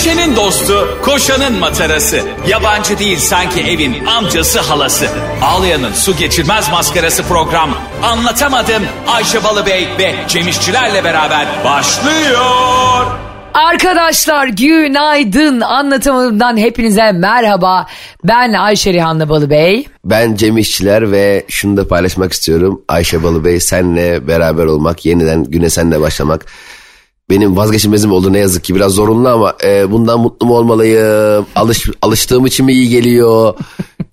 Düşenin dostu, koşanın matarası. Yabancı değil sanki evin amcası halası. Ağlayan'ın su geçirmez maskarası program. Anlatamadım Ayşe Balıbey ve Cemişçilerle beraber başlıyor. Arkadaşlar günaydın anlatamadığımdan hepinize merhaba. Ben Ayşe Rihanna Balıbey. Ben Cem İşçiler ve şunu da paylaşmak istiyorum. Ayşe Balıbey senle beraber olmak, yeniden güne senle başlamak benim vazgeçilmezim oldu ne yazık ki biraz zorunlu ama e, bundan mutlu mu olmalıyım? Alış, alıştığım için mi iyi geliyor?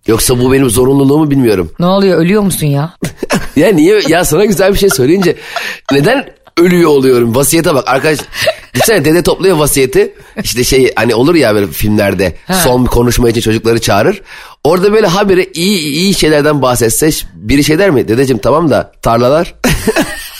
Yoksa bu benim zorunluluğumu bilmiyorum. Ne oluyor ölüyor musun ya? ya niye ya sana güzel bir şey söyleyince neden ölüyor oluyorum? Vasiyete bak arkadaş. Düşünsene dede topluyor vasiyeti. İşte şey hani olur ya böyle filmlerde ha. son bir konuşma için çocukları çağırır. Orada böyle habire iyi iyi şeylerden bahsetse biri şey der mi? Dedeciğim tamam da tarlalar.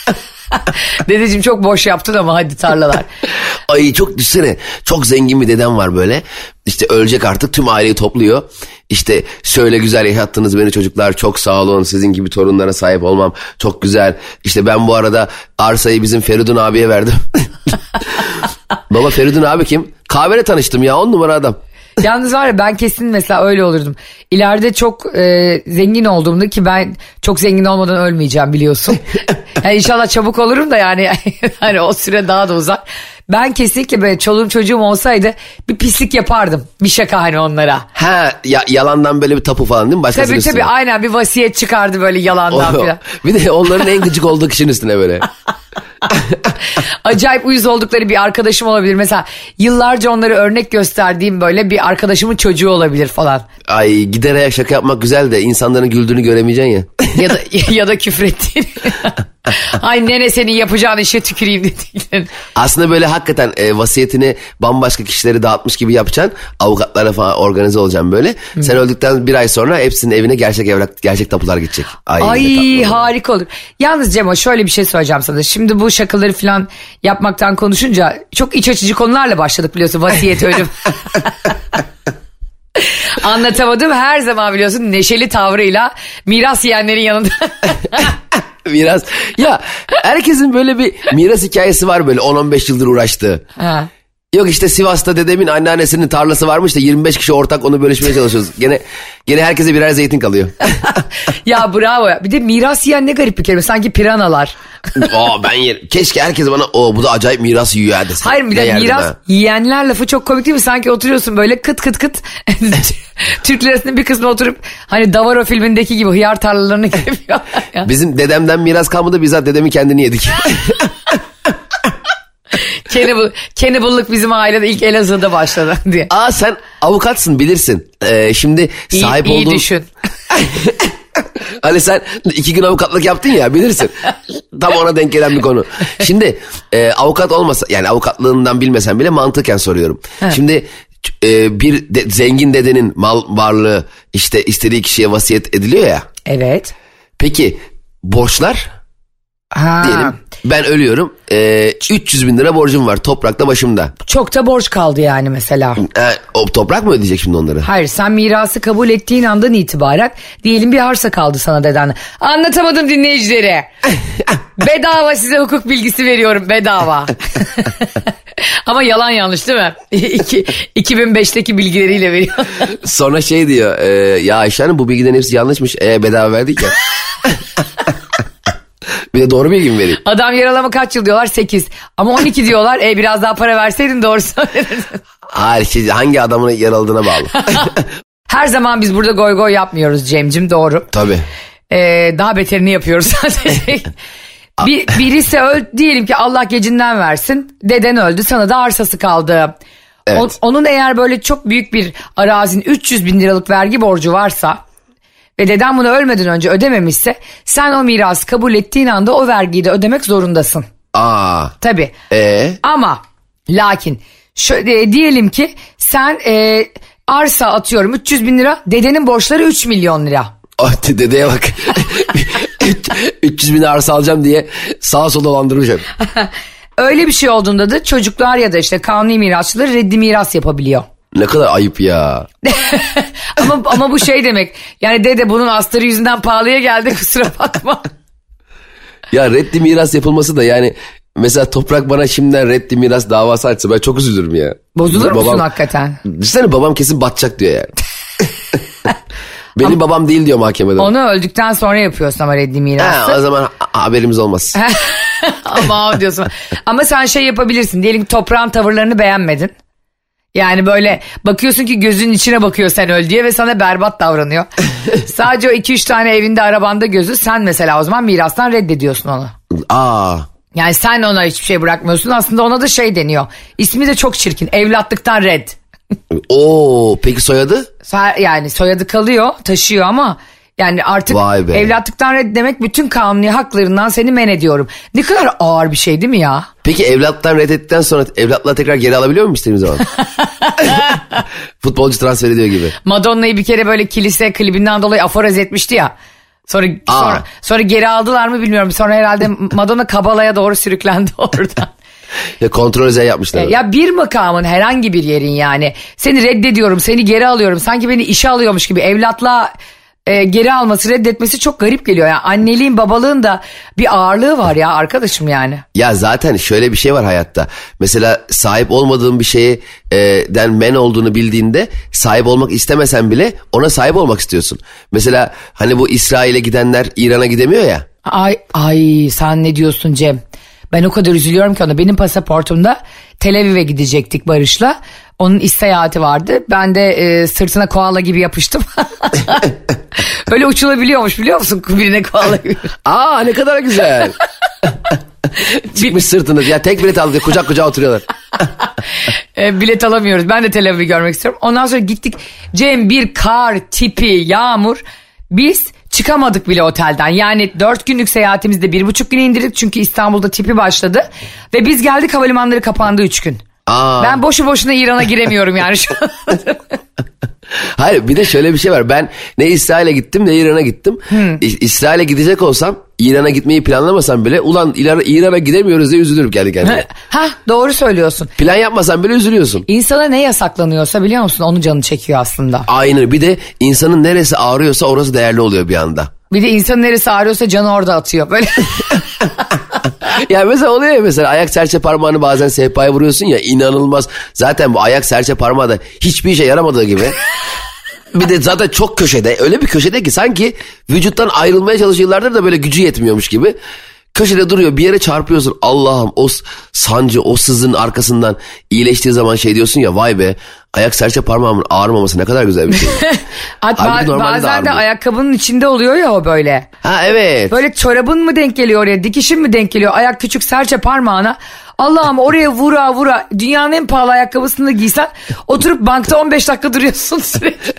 Dedeciğim çok boş yaptın ama hadi tarlalar. Ay çok düşsene çok zengin bir dedem var böyle. İşte ölecek artık tüm aileyi topluyor. İşte şöyle güzel yaşattınız beni çocuklar çok sağ olun sizin gibi torunlara sahip olmam çok güzel. İşte ben bu arada arsayı bizim Feridun abiye verdim. Baba Feridun abi kim? Kahvede tanıştım ya on numara adam. Yalnız var ya ben kesin mesela öyle olurdum. İleride çok e, zengin olduğumda ki ben çok zengin olmadan ölmeyeceğim biliyorsun. Yani inşallah çabuk olurum da yani hani o süre daha da uzak. Ben kesinlikle böyle çoluğum çocuğum olsaydı bir pislik yapardım. Bir şaka hani onlara. Ha ya, yalandan böyle bir tapu falan değil mi? Başkasının tabii üstüne. tabii aynen bir vasiyet çıkardı böyle yalandan falan. Bir de onların en gıcık olduğu kişinin üstüne böyle. Acayip uyuz oldukları bir arkadaşım olabilir. Mesela yıllarca onları örnek gösterdiğim böyle bir arkadaşımın çocuğu olabilir falan. Ay giderek şaka yapmak güzel de insanların güldüğünü göremeyeceksin ya. ya da ya da küfrettiğini. Ay nene senin yapacağın işe tüküreyim dediklerin. Aslında böyle hakikaten e, vasiyetini bambaşka kişileri dağıtmış gibi yapacaksın. Avukatlara falan organize olacaksın böyle. Hmm. Sen öldükten bir ay sonra hepsinin evine gerçek evrak, gerçek tapular gidecek. Ay, Ay harika olur. Yalnız Cemo şöyle bir şey söyleyeceğim sana. Şimdi bu şakaları falan yapmaktan konuşunca çok iç açıcı konularla başladık biliyorsun. Vasiyet ölüm. Anlatamadım her zaman biliyorsun neşeli tavrıyla miras yiyenlerin yanında. miras. Ya herkesin böyle bir miras hikayesi var böyle 10-15 yıldır uğraştığı. Ha. Yok işte Sivas'ta dedemin anneannesinin tarlası varmış da 25 kişi ortak onu bölüşmeye çalışıyoruz. Gene gene herkese birer zeytin kalıyor. ya bravo ya. Bir de miras yiyen ne garip bir kelime. Sanki piranalar. Aa ben yerim. Keşke herkes bana o bu da acayip miras yiyor ya. Hayır bir de miras ha. yiyenler lafı çok komik değil mi? Sanki oturuyorsun böyle kıt kıt kıt. Türk lirasının bir kısmına oturup hani Davaro filmindeki gibi hıyar tarlalarını gibi. Bizim dedemden miras kalmadı bizzat dedemin kendini yedik. Cannibal, cannibal'lık bizim ailede ilk Elazığ'da başladı diye. Aa sen avukatsın bilirsin. Ee, şimdi sahip iyi, olduğun... İyi düşün. hani sen iki gün avukatlık yaptın ya bilirsin. Tam ona denk gelen bir konu. Şimdi e, avukat olmasa yani avukatlığından bilmesen bile mantıken soruyorum. Evet. Şimdi e, bir de, zengin dedenin mal varlığı işte istediği kişiye vasiyet ediliyor ya. Evet. Peki borçlar? Ha. Diyelim ben ölüyorum. E, 300 bin lira borcum var toprakta başımda. Çok da borç kaldı yani mesela. E, o toprak mı ödeyecek şimdi onları? Hayır sen mirası kabul ettiğin andan itibaren diyelim bir arsa kaldı sana deden. Anlatamadım dinleyicilere. bedava size hukuk bilgisi veriyorum bedava. Ama yalan yanlış değil mi? 2005'teki bilgileriyle veriyor. Sonra şey diyor e, ya Ayşe Hanım bu bilgilerin hepsi yanlışmış. E, bedava verdik ya. Bir de doğru bilgi mi vereyim? Adam yaralama kaç yıl diyorlar? 8. Ama 12 diyorlar. E biraz daha para verseydin doğru söylerdin. Hayır şey, hangi adamın yaraladığına bağlı. Her zaman biz burada goy goy yapmıyoruz Cem'cim doğru. Tabii. Ee, daha beterini yapıyoruz sadece. Bir, birisi öl diyelim ki Allah gecinden versin. Deden öldü sana da arsası kaldı. Evet. O, onun eğer böyle çok büyük bir arazinin 300 bin liralık vergi borcu varsa ve deden bunu ölmeden önce ödememişse sen o mirası kabul ettiğin anda o vergiyi de ödemek zorundasın. Aa. Tabii. Ee? Ama lakin şöyle e, diyelim ki sen e, arsa atıyorum 300 bin lira dedenin borçları 3 milyon lira. Oh, dedeye bak. 300 bin arsa alacağım diye sağa sola dolandırmışım. Öyle bir şey olduğunda da çocuklar ya da işte kanuni mirasçıları reddi miras yapabiliyor. Ne kadar ayıp ya. ama ama bu şey demek. Yani dede bunun astarı yüzünden pahalıya geldi kusura bakma. ya reddi miras yapılması da yani mesela toprak bana şimdiden reddi miras davası açsa ben çok üzülürüm ya. Bozulur babam, musun hakikaten? Düşünsene babam kesin batacak diyor yani. Benim ama, babam değil diyor mahkemede. Onu öldükten sonra yapıyorsun ama reddi mirası. Ha, o zaman haberimiz olmaz. ama diyorsun. Ama sen şey yapabilirsin. Diyelim ki toprağın tavırlarını beğenmedin. Yani böyle bakıyorsun ki gözünün içine bakıyor sen öl diye ve sana berbat davranıyor. Sadece o 2-3 tane evinde arabanda gözü sen mesela o zaman mirastan reddediyorsun onu. Aa. Yani sen ona hiçbir şey bırakmıyorsun aslında ona da şey deniyor. İsmi de çok çirkin evlatlıktan red. Oo peki soyadı? Yani soyadı kalıyor taşıyor ama yani artık evlatlıktan red demek bütün kanuni haklarından seni men ediyorum. Ne kadar ağır bir şey değil mi ya? Peki evlattan reddettikten sonra evlatla tekrar geri alabiliyor muyum istediğim zaman? Futbolcu transfer ediyor gibi. Madonna'yı bir kere böyle kilise klibinden dolayı aforoz etmişti ya. Sonra, sonra, sonra geri aldılar mı bilmiyorum. Sonra herhalde Madonna Kabala'ya doğru sürüklendi oradan. ya kontrol yapmışlar. Ya bir makamın herhangi bir yerin yani. Seni reddediyorum, seni geri alıyorum. Sanki beni işe alıyormuş gibi evlatla e, geri alması reddetmesi çok garip geliyor. Yani anneliğin babalığın da bir ağırlığı var ya arkadaşım yani. Ya zaten şöyle bir şey var hayatta. Mesela sahip olmadığın bir şeyi e, den men olduğunu bildiğinde sahip olmak istemesen bile ona sahip olmak istiyorsun. Mesela hani bu İsrail'e gidenler İran'a gidemiyor ya. Ay ay sen ne diyorsun Cem? Ben o kadar üzülüyorum ki ona. Benim pasaportumda Tel Aviv'e gidecektik Barış'la. Onun iş seyahati vardı. Ben de e, sırtına koala gibi yapıştım. Öyle uçulabiliyormuş biliyor musun? Birine koala gibi. Aa ne kadar güzel. Çıkmış sırtını. Ya tek bilet aldı kucak kucağa oturuyorlar. e, bilet alamıyoruz. Ben de Tel Aviv'i görmek istiyorum. Ondan sonra gittik. Cem bir kar, tipi, yağmur. Biz çıkamadık bile otelden. Yani dört günlük seyahatimizde bir buçuk güne indirdik. Çünkü İstanbul'da tipi başladı. Ve biz geldik havalimanları kapandı üç gün. Aa. Ben boşu boşuna İran'a giremiyorum yani şu an. Hayır bir de şöyle bir şey var. Ben ne İsrail'e gittim ne İran'a gittim. Hmm. İsrail'e gidecek olsam İran'a gitmeyi planlamasam bile ulan İran'a gidemiyoruz diye üzülürüm kendi kendime. Ha doğru söylüyorsun. Plan yapmasan bile üzülüyorsun. İnsana ne yasaklanıyorsa biliyor musun onun canı çekiyor aslında. Aynen bir de insanın neresi ağrıyorsa orası değerli oluyor bir anda. Bir de insanın neresi ağrıyorsa canı orada atıyor böyle. ya mesela oluyor ya mesela ayak serçe parmağını bazen sehpaya vuruyorsun ya inanılmaz. Zaten bu ayak serçe parmağı da hiçbir işe yaramadığı gibi. bir de zaten çok köşede öyle bir köşede ki sanki vücuttan ayrılmaya çalışıyorlardır da böyle gücü yetmiyormuş gibi. Köşede duruyor bir yere çarpıyorsun Allah'ım o sancı o sızın arkasından iyileştiği zaman şey diyorsun ya vay be ayak serçe parmağımın ağrımaması ne kadar güzel bir şey. ba- bazen de ayakkabının içinde oluyor ya o böyle. Ha evet. Böyle çorabın mı denk geliyor oraya dikişin mi denk geliyor ayak küçük serçe parmağına. Allah'ım oraya vura vura dünyanın en pahalı ayakkabısını da giysen oturup bankta 15 dakika duruyorsun sürekli.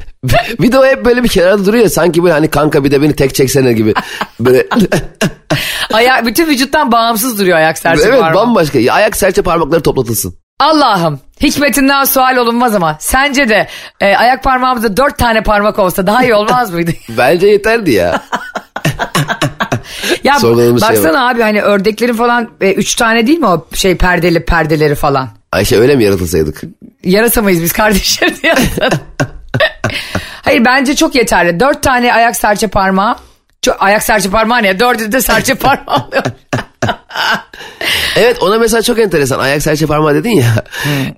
bir de o hep böyle bir kenarda duruyor sanki böyle hani kanka bir de beni tek çeksene gibi. Böyle Ayak, bütün vücuttan bağımsız duruyor ayak serçe evet, parmağı. Evet bambaşka. Ayak serçe parmakları toplatılsın. Allah'ım hikmetinden sual olunmaz ama sence de e, ayak parmağımızda dört tane parmak olsa daha iyi olmaz mıydı? Bence yeterdi ya. ya baksana şey abi hani ördeklerin falan e, üç tane değil mi o şey perdeli perdeleri falan? Ayşe öyle mi yaratılsaydık? Yaratamayız biz kardeşler Hayır bence çok yeterli. Dört tane ayak serçe parmağı çok, ayak serçe parmağı ne? Dördü de serçe parmağı oluyor. evet ona mesela çok enteresan. Ayak serçe parmağı dedin ya.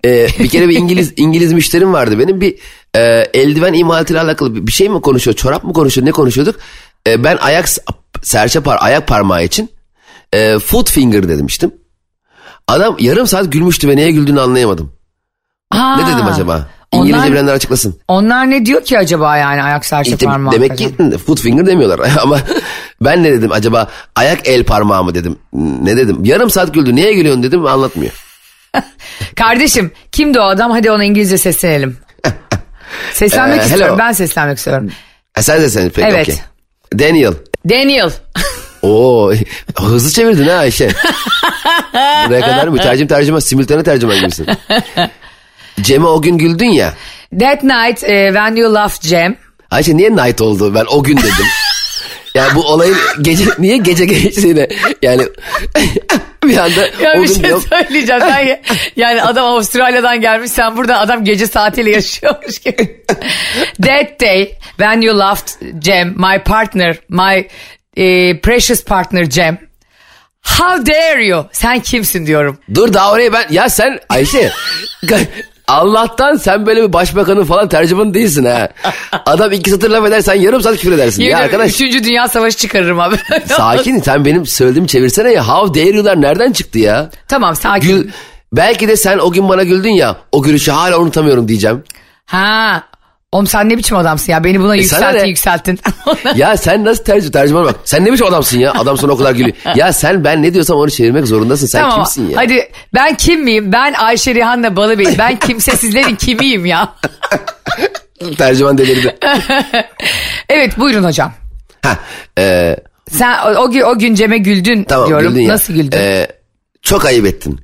e, bir kere bir İngiliz İngiliz müşterim vardı. Benim bir e, eldiven imalatıyla alakalı bir şey mi konuşuyor? Çorap mı konuşuyor? Ne konuşuyorduk? E, ben ayak serçe par ayak parmağı için e, foot finger demiştim. Adam yarım saat gülmüştü ve neye güldüğünü anlayamadım. Ha. Ne dedim acaba? İngilizce onlar, bilenler açıklasın. Onlar ne diyor ki acaba yani ayak serçe işte parmağı? Demek ki foot finger demiyorlar ama ben ne dedim acaba ayak el parmağı mı dedim. Ne dedim yarım saat güldü niye gülüyorsun dedim anlatmıyor. Kardeşim kimdi o adam hadi ona İngilizce seslenelim. Seslenmek ee, istiyorum ben seslenmek istiyorum. E, sen seslen peki evet. Okay. Daniel. Daniel. Oo hızlı çevirdin ha Ayşe. Buraya kadar mütercim tercüme simultane tercüman gibisin. Cem'e o gün güldün ya. That night uh, when you laughed Cem. Ayşe niye night oldu ben o gün dedim. yani bu olayın gece niye gece geçtiğini yani bir anda ya bir şey yok. söyleyeceğim. Ben, yani adam Avustralya'dan gelmiş sen burada adam gece saatiyle yaşıyormuş gibi. That day when you laughed Cem my partner my e, precious partner Cem How dare you? Sen kimsin diyorum. Dur daha oraya ben ya sen Ayşe Allah'tan sen böyle bir başbakanın falan tercümanı değilsin ha. Adam iki satır laf eder sen yarım saat küfür edersin. Yemin ya arkadaş. Üçüncü Dünya Savaşı çıkarırım abi. sakin sen benim söylediğimi çevirsene ya. How dare you'lar nereden çıktı ya? Tamam sakin. Gül, belki de sen o gün bana güldün ya o gülüşü hala unutamıyorum diyeceğim. Ha Oğlum sen ne biçim adamsın ya? Beni buna E yükselttin yükselttin. ya sen nasıl tercih tercüman bak. Sen ne biçim adamsın ya? Adam sana o kadar gülüyor. Ya sen ben ne diyorsam onu çevirmek zorundasın. Sen tamam, kimsin ya? Hadi ben kim miyim? Ben Ayşe Rihanna Balıbey. Ben kimsesizlerin kimiyim ya? tercüman delirdi. evet buyurun hocam. Ha, e, Sen o, o, gün- o gün Cem'e güldün tamam diyorum. güldün ya. Nasıl güldün? E, çok ayıp ettin.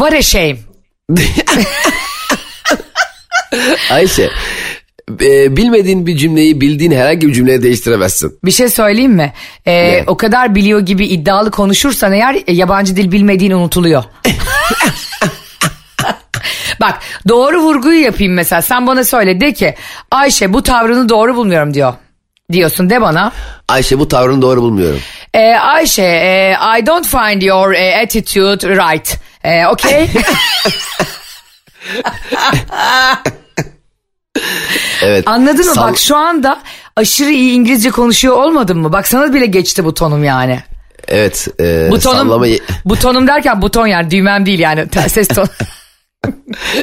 What a shame. Ayşe e, bilmediğin bir cümleyi bildiğin herhangi bir cümleye değiştiremezsin. Bir şey söyleyeyim mi? Ee, o kadar biliyor gibi iddialı konuşursan eğer e, yabancı dil bilmediğin unutuluyor. Bak doğru vurguyu yapayım mesela. Sen bana söyle de ki Ayşe bu tavrını doğru bulmuyorum diyor. Diyorsun de bana. Ayşe bu tavrını doğru bulmuyorum. Ee, Ayşe e, I don't find your e, attitude right. E, okay? Evet. Anladın mı? Sal- Bak şu anda aşırı iyi İngilizce konuşuyor olmadın mı? Bak sana bile geçti bu tonum yani. Evet. E, Butonum, sallama, ye- butonum derken buton yani düğmem değil yani ses ton.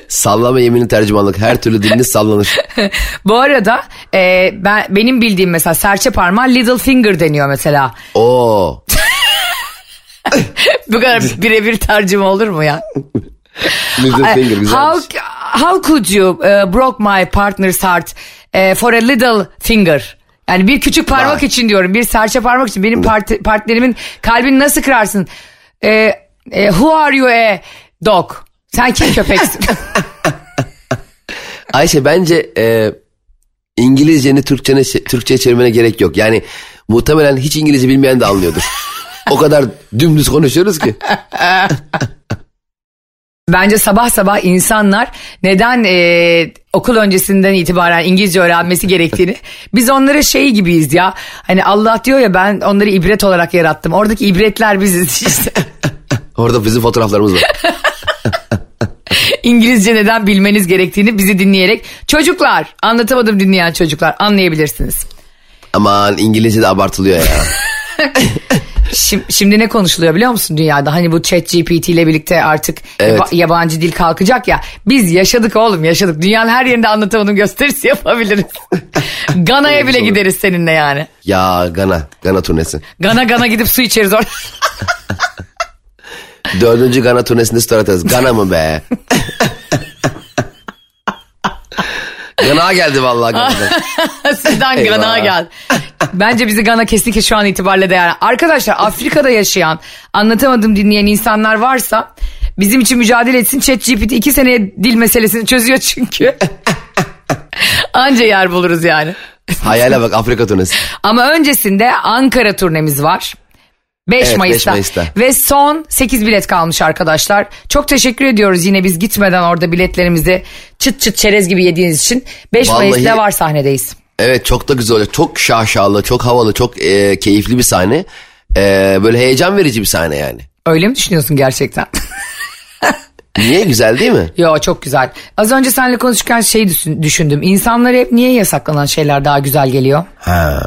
sallama yemini tercümanlık. Her türlü diliniz sallanır. Bu arada e, ben benim bildiğim mesela serçe parmağı little finger deniyor mesela. Oo. Bu kadar birebir tercüme olur mu ya? Finger güzelmiş. How, how could you uh, broke my partner's heart uh, for a little finger? Yani bir küçük parmak Vay. için diyorum. Bir serçe parmak için. Benim part- partnerimin kalbini nasıl kırarsın? E, e, who are you a dog? Sen kim köpeksin? Ayşe bence e, İngilizceni Türkçene, Türkçe'ye çevirmene gerek yok. Yani muhtemelen hiç İngilizce bilmeyen de anlıyordur. o kadar dümdüz konuşuyoruz ki. Bence sabah sabah insanlar neden e, okul öncesinden itibaren İngilizce öğrenmesi gerektiğini biz onlara şey gibiyiz ya. Hani Allah diyor ya ben onları ibret olarak yarattım. Oradaki ibretler biziz işte. Orada bizim fotoğraflarımız var. İngilizce neden bilmeniz gerektiğini bizi dinleyerek çocuklar anlatamadım dinleyen çocuklar anlayabilirsiniz. Aman İngilizce de abartılıyor ya. Şimdi, şimdi ne konuşuluyor biliyor musun dünyada? Hani bu chat GPT ile birlikte artık Evet. yaba- yabancı dil kalkacak ya. Biz yaşadık oğlum yaşadık. Dünyanın her yerinde anlatamadım gösterisi yapabiliriz. Gana'ya bile gideriz seninle yani. ya Gana. Gana turnesi. Gana Gana gidip su içeriz orada. Dördüncü Gana turnesinde story atarız. Gana mı be? Gana geldi vallahi Gana'dan. Sizden Eyvah. Gana'ya gel. Bence bizi Gana kesinlikle şu an itibariyle değer. Arkadaşlar Afrika'da yaşayan anlatamadım dinleyen insanlar varsa bizim için mücadele etsin. ChatGPT iki seneye dil meselesini çözüyor çünkü. Anca yer buluruz yani. Hayale bak Afrika turnesi. Ama öncesinde Ankara turnemiz var. 5 Evet, 5 Mayıs'ta. Mayıs'ta. Ve son 8 bilet kalmış arkadaşlar. Çok teşekkür ediyoruz yine biz gitmeden orada biletlerimizi çıt çıt çerez gibi yediğiniz için. 5 Vallahi- Mayıs'ta var sahnedeyiz. Evet çok da güzel olacak. Çok şaşalı, çok havalı, çok e, keyifli bir sahne. E, böyle heyecan verici bir sahne yani. Öyle mi düşünüyorsun gerçekten? Niye güzel değil mi? Yo çok güzel. Az önce seninle konuşurken şey düşün- düşündüm. İnsanlara hep niye yasaklanan şeyler daha güzel geliyor? Ha.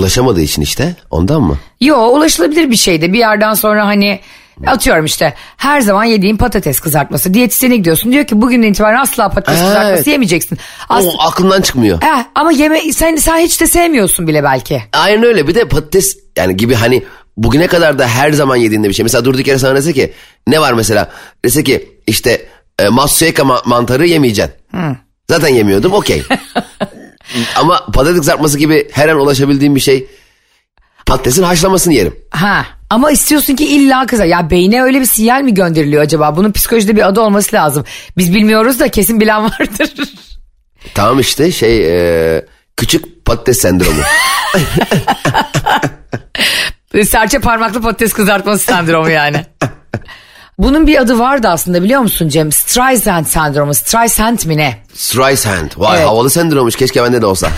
Ulaşamadığı için işte ondan mı? Yo ulaşılabilir bir şeydi. Bir yerden sonra hani atıyorum işte her zaman yediğin patates kızartması. Diyetisyene gidiyorsun diyor ki bugünden itibaren asla patates Ha, kızartması evet. yemeyeceksin. As- O aklımdan çıkmıyor. Eh, ama yeme sen sen hiç de sevmiyorsun bile belki. Aynen öyle bir de patates yani gibi hani bugüne kadar da her zaman yediğinde bir şey. Mesela durduk yere sana dese ki ne var mesela? Dese ki işte e, Matsueka ma- mantarı yemeyeceksin. Zaten yemiyordum okey. Ama patates kızartması gibi her an ulaşabildiğim bir şey patatesin haşlamasını yerim. Ha ama istiyorsun ki illa kıza. Ya beyne öyle bir sinyal mi gönderiliyor acaba? Bunun psikolojide bir adı olması lazım. Biz bilmiyoruz da kesin bilen vardır. Tamam işte şey e, küçük patates sendromu. Serçe parmaklı patates kızartması sendromu yani. Bunun bir adı vardı aslında biliyor musun Cem? Streisand sendromu. Streisand mi ne? Streisand. Vay Evet. havalı sendrommuş keşke bende de olsa.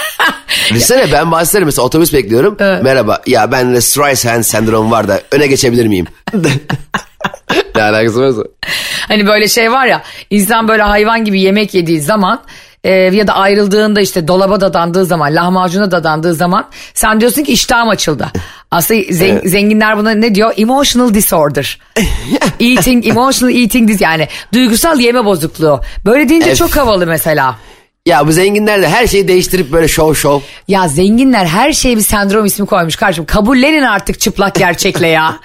Düşünsene ben bahsederim mesela otobüs bekliyorum. Evet. Merhaba ya ben de Streisand sendrom var da öne geçebilir miyim? ne alakası varsa. Hani böyle şey var ya insan böyle hayvan gibi yemek yediği zaman e, ya da ayrıldığında işte dolaba dadandığı zaman lahmacuna dadandığı zaman sen diyorsun ki iştahım açıldı. Aslında zeng, evet. zenginler buna ne diyor? Emotional disorder. eating, emotional eating dis yani duygusal yeme bozukluğu. Böyle deyince evet. çok havalı mesela. Ya bu zenginler de her şeyi değiştirip böyle şov şov. Ya zenginler her şeye bir sendrom ismi koymuş kardeşim. Kabullenin artık çıplak gerçekle ya.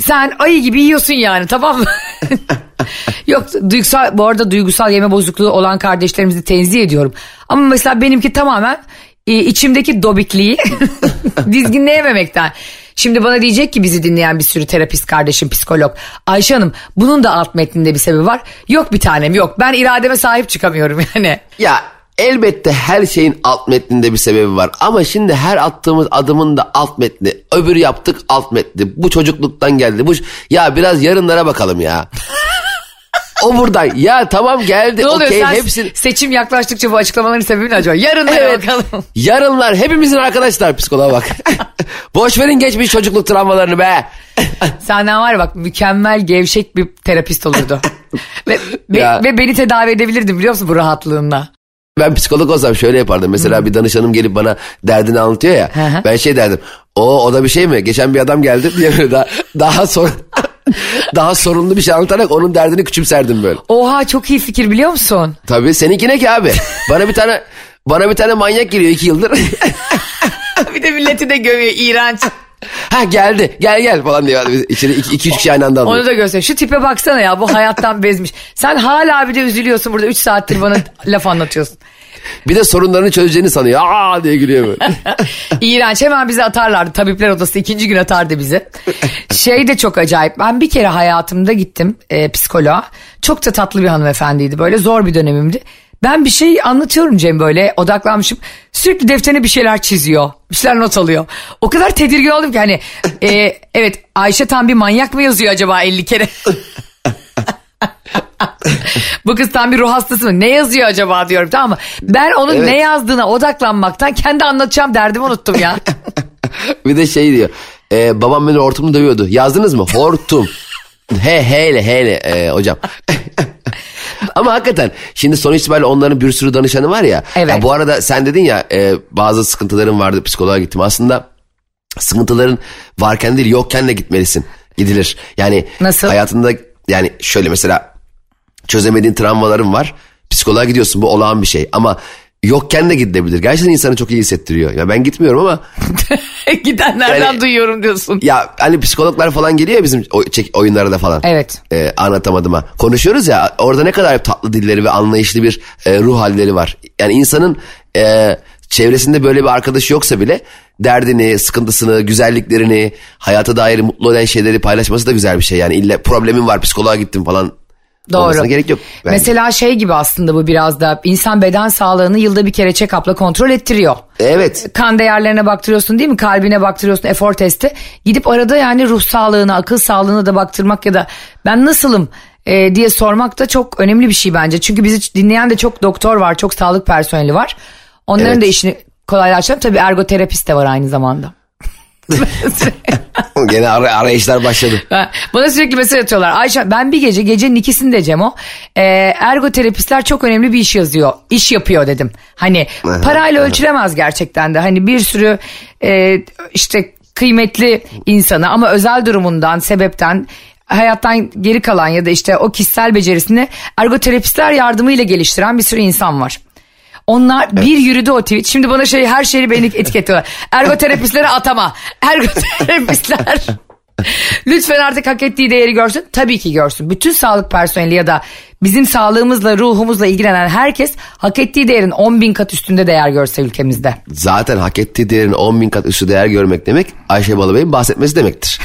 Sen ayı gibi yiyorsun yani tamam mı? Yok duygusal bu arada duygusal yeme bozukluğu olan kardeşlerimizi tenzih ediyorum. Ama mesela benimki tamamen e, içimdeki dobikliği dizginleyememekten. Şimdi bana diyecek ki bizi dinleyen bir sürü terapist kardeşim, psikolog. Ayşe Hanım bunun da alt metninde bir sebebi var. Yok bir tanem yok. Ben irademe sahip çıkamıyorum yani. Ya elbette her şeyin alt metninde bir sebebi var. Ama şimdi her attığımız adımın da alt metni. Öbürü yaptık alt metni. Bu çocukluktan geldi. Bu ya biraz yarınlara bakalım ya. O buradan. Ya tamam geldi. Ne oluyor okay, sen hepsini... seçim yaklaştıkça bu açıklamaların sebebi ne acaba? Yarınlara evet. bakalım. Yarınlar hepimizin arkadaşlar psikoloğa bak. Boş verin geçmiş çocukluk travmalarını be. Senden var bak mükemmel gevşek bir terapist olurdu. ve, ve, ve beni tedavi edebilirdim biliyor musun bu rahatlığınla. Ben psikolog olsam şöyle yapardım. Mesela hmm. bir danışanım gelip bana derdini anlatıyor ya. ben şey derdim. O o da bir şey mi? Geçen bir adam geldi diye böyle daha, daha sonra daha sorunlu bir şey anlatarak onun derdini küçümserdim böyle. Oha çok iyi fikir biliyor musun? Tabii seninki ne ki abi? Bana bir tane bana bir tane manyak geliyor iki yıldır. bir de milleti de gömüyor iğrenç. Ha geldi gel gel falan diyor. İçeri iki, iki üç kişi aynı anda alıyor. Onu da göster. Şu tipe baksana ya bu hayattan bezmiş. Sen hala bir de üzülüyorsun burada üç saattir bana laf anlatıyorsun. Bir de sorunlarını çözeceğini sanıyor. Aa diye gülüyor böyle. İğrenç hemen bizi atarlardı. Tabipler odası ikinci gün atardı bizi. Şey de çok acayip. Ben bir kere hayatımda gittim e, psikoloğa. Çok da tatlı bir hanımefendiydi. Böyle zor bir dönemimdi. Ben bir şey anlatıyorum Cem böyle odaklanmışım. Sürekli defterine bir şeyler çiziyor. Bir şeyler not alıyor. O kadar tedirgin oldum ki hani e, evet Ayşe tam bir manyak mı yazıyor acaba 50 kere? Bu kız tam bir ruh hastası mı? Ne yazıyor acaba diyorum tamam mı? Ben onun evet. ne yazdığına odaklanmaktan kendi anlatacağım derdimi unuttum ya. bir de şey diyor. E, babam beni hortumla dövüyordu. Yazdınız mı? Hortum. he hele hele e, hocam. Ama hakikaten şimdi sonuç itibariyle onların bir sürü danışanı var ya. Evet. Ya bu arada sen dedin ya e, bazı sıkıntılarım vardı psikoloğa gittim. Aslında sıkıntıların varken değil yokken de gitmelisin. Gidilir. Yani Nasıl? hayatında yani şöyle mesela çözemediğin travmaların var. Psikoloğa gidiyorsun bu olağan bir şey ama yokken de gidebilir. Gerçekten insanı çok iyi hissettiriyor. Ya ben gitmiyorum ama. Gidenlerden yani, duyuyorum diyorsun. Ya hani psikologlar falan geliyor ya bizim çek, oyunlara da falan. Evet. Ee, anlatamadım ha. Konuşuyoruz ya orada ne kadar tatlı dilleri ve anlayışlı bir e, ruh halleri var. Yani insanın e, çevresinde böyle bir arkadaş yoksa bile derdini, sıkıntısını, güzelliklerini, hayata dair mutlu olan şeyleri paylaşması da güzel bir şey. Yani illa problemin var psikoloğa gittim falan Doğru. gerek yok. Bence. Mesela şey gibi aslında bu biraz da insan beden sağlığını yılda bir kere check-up'la kontrol ettiriyor. Evet. Kan değerlerine baktırıyorsun değil mi? Kalbine baktırıyorsun efor testi. Gidip arada yani ruh sağlığına, akıl sağlığına da baktırmak ya da ben nasılım e, diye sormak da çok önemli bir şey bence. Çünkü bizi dinleyen de çok doktor var, çok sağlık personeli var. Onların evet. da işini kolaylaştırıyor. Tabii ergoterapist de var aynı zamanda. Gene ara, arayışlar başladı. Bana sürekli mesaj atıyorlar. Ayşe ben bir gece gecenin ikisinde Cemo e, ergoterapistler çok önemli bir iş yazıyor. İş yapıyor dedim. Hani parayla ölçülemez gerçekten de. Hani bir sürü e, işte kıymetli insanı ama özel durumundan sebepten hayattan geri kalan ya da işte o kişisel becerisini ergoterapistler yardımıyla geliştiren bir sürü insan var. Onlar evet. bir yürüdü o tweet. Şimdi bana şey her şeyi beni etiketliyorlar. Ergoterapistlere atama. Ergoterapistler Lütfen artık hak ettiği değeri görsün. Tabii ki görsün. Bütün sağlık personeli ya da bizim sağlığımızla, ruhumuzla ilgilenen herkes hak ettiği değerin 10 bin kat üstünde değer görse ülkemizde. Zaten hak ettiği değerin 10 bin kat üstü değer görmek demek Ayşe Balıbey'in bahsetmesi demektir.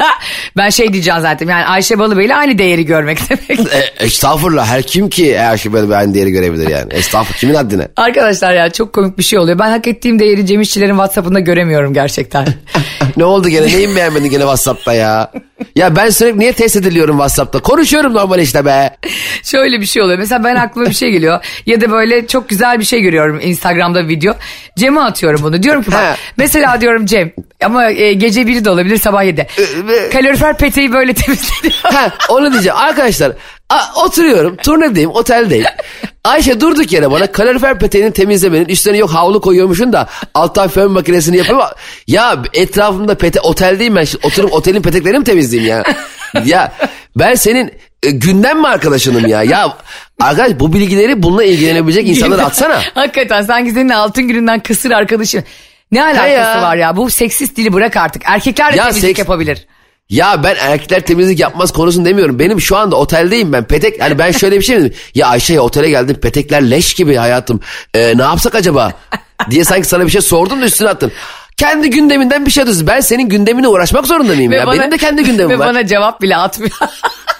ben şey diyeceğim zaten yani Ayşe Balıbey ile aynı değeri görmek demek. e, estağfurullah her kim ki Ayşe Balıbey aynı değeri görebilir yani. Estağfurullah kimin haddine? Arkadaşlar ya çok komik bir şey oluyor. Ben hak ettiğim değeri Cem İşçilerin Whatsapp'ında göremiyorum gerçekten. ne oldu gene neyin beğenmedin gene WhatsApp'ta ya? Ya ben sürekli niye test ediliyorum WhatsApp'ta? Konuşuyorum normal işte be. Şöyle bir şey oluyor. Mesela ben aklıma bir şey geliyor. Ya da böyle çok güzel bir şey görüyorum Instagram'da video. Cem'e atıyorum bunu. Diyorum ki bak mesela diyorum Cem ama e, gece biri de olabilir sabah yedi. Kalorifer peteği böyle temizleniyor. Ha, onu diyeceğim. Arkadaşlar a, oturuyorum turnedeyim oteldeyim. Ayşe durduk yere bana kalorifer peteğini temizlemenin üstüne yok havlu koyuyormuşsun da alttan fön makinesini yapıyor. Ya etrafımda pete oteldeyim ben şimdi oturup otelin peteklerini mi temizleyeyim ya? ya ben senin e, gündem mi arkadaşınım ya? Ya arkadaş bu bilgileri bununla ilgilenebilecek insanlar atsana. Hakikaten sanki senin altın gününden kısır arkadaşın. Ne alakası ya. var ya? Bu seksist dili bırak artık. Erkekler de ya temizlik seks... yapabilir. Ya ben erkekler temizlik yapmaz konusunu demiyorum. Benim şu anda oteldeyim ben. Petek hani ben şöyle bir şey dedim. Ya Ayşe otele geldim petekler leş gibi hayatım. Ee, ne yapsak acaba? diye sanki sana bir şey sordum da üstüne attın. Kendi gündeminden bir şey diyorsun. Ben senin gündemine uğraşmak zorunda mıyım ve ya? Bana, Benim de kendi gündemim ve var. Ve bana cevap bile atmıyor.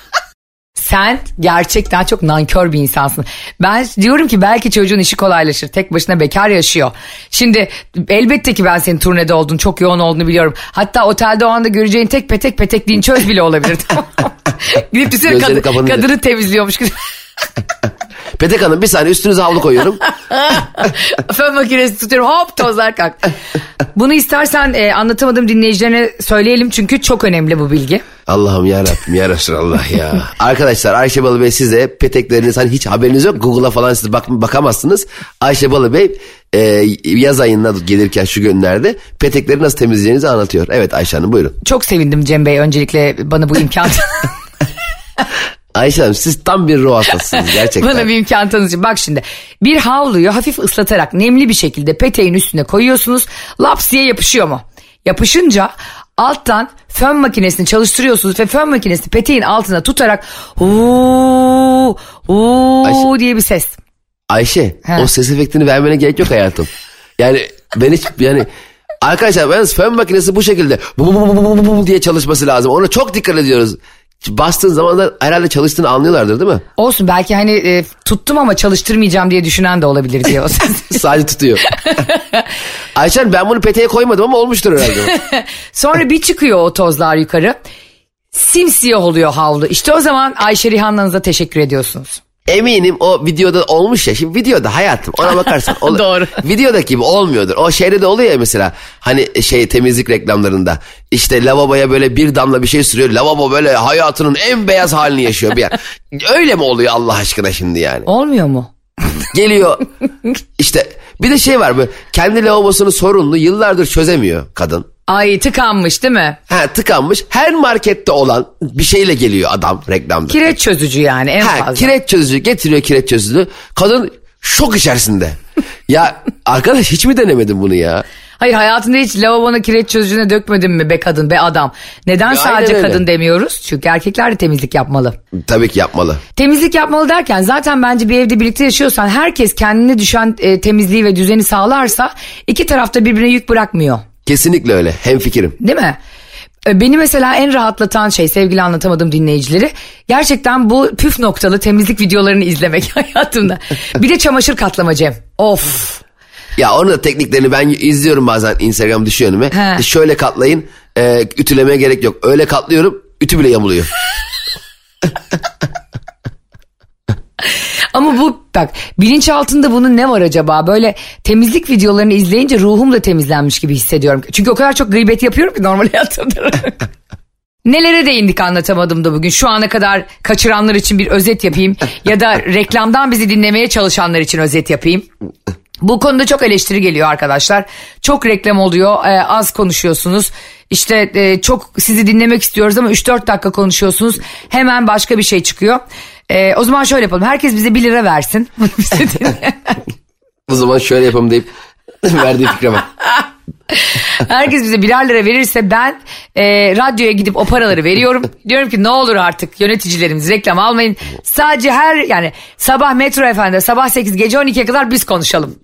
Sen gerçekten çok nankör bir insansın. Ben diyorum ki belki çocuğun işi kolaylaşır. Tek başına bekar yaşıyor. Şimdi elbette ki ben senin turnede oldun. Çok yoğun olduğunu biliyorum. Hatta otelde o anda göreceğin tek petek petekliğin çöz bile olabilir. Gidip düşünsene kad- kadını temizliyormuş. Petek Hanım bir saniye üstünüze havlu koyuyorum. Fön makinesi tutuyorum hop tozlar kalk. Bunu istersen e, anlatamadım dinleyicilerine söyleyelim çünkü çok önemli bu bilgi. Allah'ım ya Rabbim ya Resulallah ya. Arkadaşlar Ayşe Balı Bey size petekleriniz hani hiç haberiniz yok. Google'a falan siz bak, bakamazsınız. Ayşe Balı Bey e, yaz ayında gelirken şu günlerde petekleri nasıl temizleyeceğinizi anlatıyor. Evet Ayşe Hanım buyurun. Çok sevindim Cem Bey öncelikle bana bu imkan Ayşe Hanım siz tam bir ruh hastasısınız gerçekten. Bana bir imkan tanıcı. Bak şimdi bir havluyu hafif ıslatarak nemli bir şekilde peteğin üstüne koyuyorsunuz. Laps diye yapışıyor mu? Yapışınca alttan fön makinesini çalıştırıyorsunuz ve fön makinesi peteğin altına tutarak uuu uuu diye bir ses. Ayşe He. o ses efektini vermene gerek yok hayatım. Yani ben hiç yani Arkadaşlar ben fön makinesi bu şekilde bu, bu, bu, bu, bu, bu diye çalışması lazım. Ona çok dikkat ediyoruz bastığın zaman da herhalde çalıştığını anlıyorlardır değil mi? Olsun belki hani e, tuttum ama çalıştırmayacağım diye düşünen de olabilir diye. Sadece tutuyor. Ayşen ben bunu peteğe koymadım ama olmuştur herhalde. Sonra bir çıkıyor o tozlar yukarı. Simsiyah oluyor havlu. İşte o zaman Ayşe Rihanna'nıza teşekkür ediyorsunuz. Eminim o videoda olmuş ya. Şimdi videoda hayatım ona bakarsan. Ol, Doğru. Videodaki gibi olmuyordur. O şeyde de oluyor ya mesela. Hani şey temizlik reklamlarında. İşte lavaboya böyle bir damla bir şey sürüyor. Lavabo böyle hayatının en beyaz halini yaşıyor bir yer. Öyle mi oluyor Allah aşkına şimdi yani? Olmuyor mu? Geliyor. İşte bir de şey var böyle kendi lavabosunu sorunlu yıllardır çözemiyor kadın. Ay tıkanmış değil mi? Ha tıkanmış. Her markette olan bir şeyle geliyor adam reklamda. Kireç çözücü yani en ha, fazla. Kireç çözücü getiriyor kireç çözücü. Kadın şok içerisinde. ya arkadaş hiç mi denemedin bunu ya? Hayır hayatında hiç lavabona kireç çözücüne dökmedin mi be kadın be adam? Neden ya sadece kadın demiyoruz? Çünkü erkekler de temizlik yapmalı. Tabii ki yapmalı. Temizlik yapmalı derken zaten bence bir evde birlikte yaşıyorsan herkes kendine düşen e, temizliği ve düzeni sağlarsa iki tarafta birbirine yük bırakmıyor. Kesinlikle öyle. Hem fikrim. Değil mi? E, beni mesela en rahatlatan şey sevgili anlatamadım dinleyicileri gerçekten bu püf noktalı temizlik videolarını izlemek hayatımda. Bir de çamaşır katlama Cem. Of. Ya onun da tekniklerini ben izliyorum bazen Instagram düşüyor önüme. He. Şöyle katlayın e, ütülemeye gerek yok. Öyle katlıyorum ütü bile yamuluyor. Ama bu bak bilinç altında bunun ne var acaba? Böyle temizlik videolarını izleyince ruhum da temizlenmiş gibi hissediyorum. Çünkü o kadar çok gıybet yapıyorum ki normal hayatımda. Nelere değindik anlatamadım da bugün. Şu ana kadar kaçıranlar için bir özet yapayım. Ya da reklamdan bizi dinlemeye çalışanlar için özet yapayım. Bu konuda çok eleştiri geliyor arkadaşlar. Çok reklam oluyor, e, az konuşuyorsunuz. İşte e, çok sizi dinlemek istiyoruz ama 3-4 dakika konuşuyorsunuz. Hemen başka bir şey çıkıyor. E, o zaman şöyle yapalım. Herkes bize 1 lira versin. o zaman şöyle yapalım deyip verdiği fikre bak. Herkes bize birer lira verirse ben e, radyoya gidip o paraları veriyorum. Diyorum ki ne olur artık yöneticilerimiz reklam almayın. Sadece her yani sabah Metro Efendi sabah 8 gece 12'ye kadar biz konuşalım.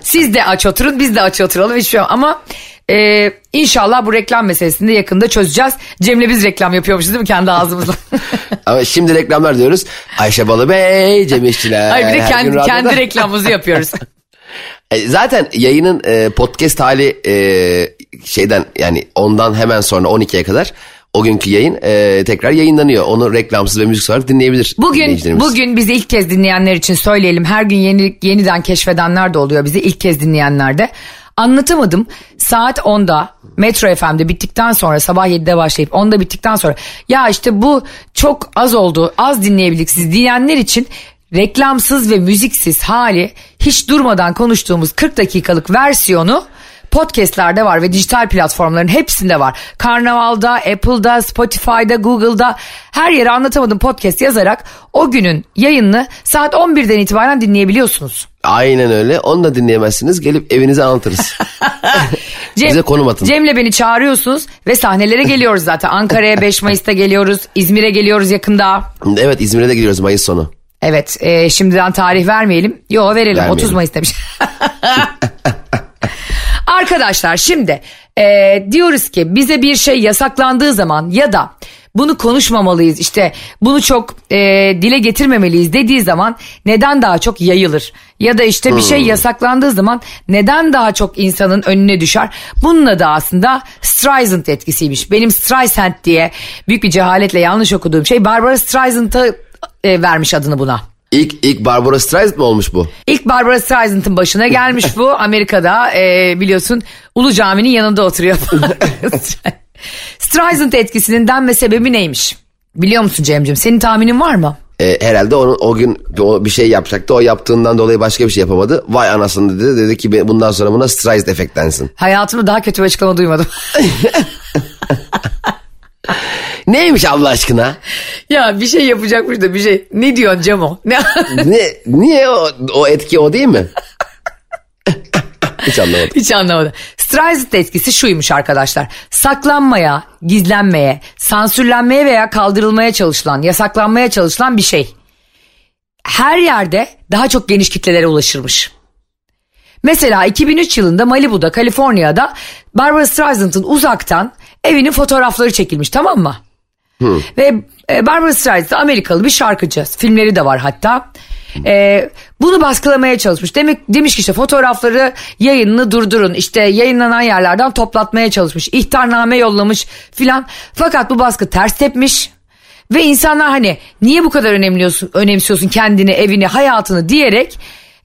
Siz de aç oturun biz de aç oturalım hiçbir şey ama e, inşallah bu reklam meselesini de yakında çözeceğiz. Cem'le biz reklam yapıyormuşuz değil mi kendi ağzımızla? ama şimdi reklamlar diyoruz. Ayşe Balıbey, Cem İşçiler. Hayır bir de kendi, kendi reklamımızı yapıyoruz. E, zaten yayının e, podcast hali e, şeyden yani ondan hemen sonra 12'ye kadar o günkü yayın e, tekrar yayınlanıyor. Onu reklamsız ve müzik olarak dinleyebilir Bugün bugün bizi ilk kez dinleyenler için söyleyelim. Her gün yeni yeniden keşfedenler de oluyor bizi ilk kez dinleyenler de. Anlatamadım. Saat 10'da Metro FM'de bittikten sonra sabah 7'de başlayıp 10'da bittikten sonra. Ya işte bu çok az oldu az dinleyebildik siz diyenler için reklamsız ve müziksiz hali hiç durmadan konuştuğumuz 40 dakikalık versiyonu podcastlerde var ve dijital platformların hepsinde var. Karnaval'da, Apple'da, Spotify'da, Google'da her yere anlatamadım podcast yazarak o günün yayınını saat 11'den itibaren dinleyebiliyorsunuz. Aynen öyle. Onu da dinleyemezsiniz. Gelip evinize anlatırız. Cem, Bize konum atın. Cem'le beni çağırıyorsunuz ve sahnelere geliyoruz zaten. Ankara'ya 5 Mayıs'ta geliyoruz. İzmir'e geliyoruz yakında. Evet İzmir'e de gidiyoruz Mayıs sonu. Evet e, şimdiden tarih vermeyelim. Yo verelim Vermeyelim. 30 Mayıs demiş. Arkadaşlar şimdi e, diyoruz ki bize bir şey yasaklandığı zaman ya da bunu konuşmamalıyız işte bunu çok e, dile getirmemeliyiz dediği zaman neden daha çok yayılır? Ya da işte bir şey hmm. yasaklandığı zaman neden daha çok insanın önüne düşer? Bununla da aslında Streisand etkisiymiş. Benim Streisand diye büyük bir cehaletle yanlış okuduğum şey Barbara Streisand'a e, vermiş adını buna. İlk, ilk Barbara Streisand mı olmuş bu? İlk Barbara Streisand'ın başına gelmiş bu. Amerika'da e, biliyorsun Ulu Cami'nin yanında oturuyor. Streisand etkisinin denme sebebi neymiş? Biliyor musun Cem'ciğim? Senin tahminin var mı? E, herhalde onu, o gün o bir şey yapacaktı. O yaptığından dolayı başka bir şey yapamadı. Vay anasını dedi. Dedi ki bundan sonra buna Streisand efekt densin. Hayatımda daha kötü bir açıklama duymadım. Neymiş Allah aşkına? Ya bir şey yapacakmış da bir şey. Ne diyorsun Cemo? Ne? ne niye o, o etki o değil mi? Hiç anlamadım. Hiç anlamadım. Streisand etkisi şuymuş arkadaşlar. Saklanmaya, gizlenmeye, sansürlenmeye veya kaldırılmaya çalışılan, yasaklanmaya çalışılan bir şey. Her yerde daha çok geniş kitlelere ulaşırmış. Mesela 2003 yılında Malibu'da, Kaliforniya'da Barbara Streisand'ın uzaktan evinin fotoğrafları çekilmiş tamam mı? Hmm. Ve e, Barbara Streisand Amerikalı bir şarkıcı. Filmleri de var hatta. E, bunu baskılamaya çalışmış. Demek demiş ki işte fotoğrafları yayınını durdurun. İşte yayınlanan yerlerden toplatmaya çalışmış. İhtarname yollamış filan. Fakat bu baskı ters tepmiş. Ve insanlar hani niye bu kadar önemliyorsun, önemsiyorsun kendini, evini, hayatını diyerek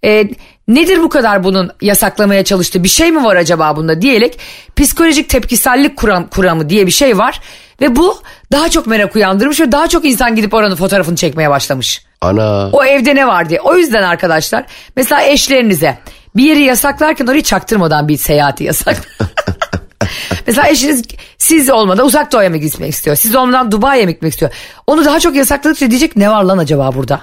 e, nedir bu kadar bunun yasaklamaya çalıştığı bir şey mi var acaba bunda diyerek psikolojik tepkisellik kuram, kuramı diye bir şey var. Ve bu daha çok merak uyandırmış ve daha çok insan gidip oranın fotoğrafını çekmeye başlamış. Ana. O evde ne var diye. O yüzden arkadaşlar mesela eşlerinize bir yeri yasaklarken orayı çaktırmadan bir seyahati yasak. Mesela eşiniz siz olmadan uzak doğuya mı gitmek istiyor? Siz olmadan Dubai'ye mi gitmek istiyor? Onu daha çok yasakladıkça diyecek ne var lan acaba burada?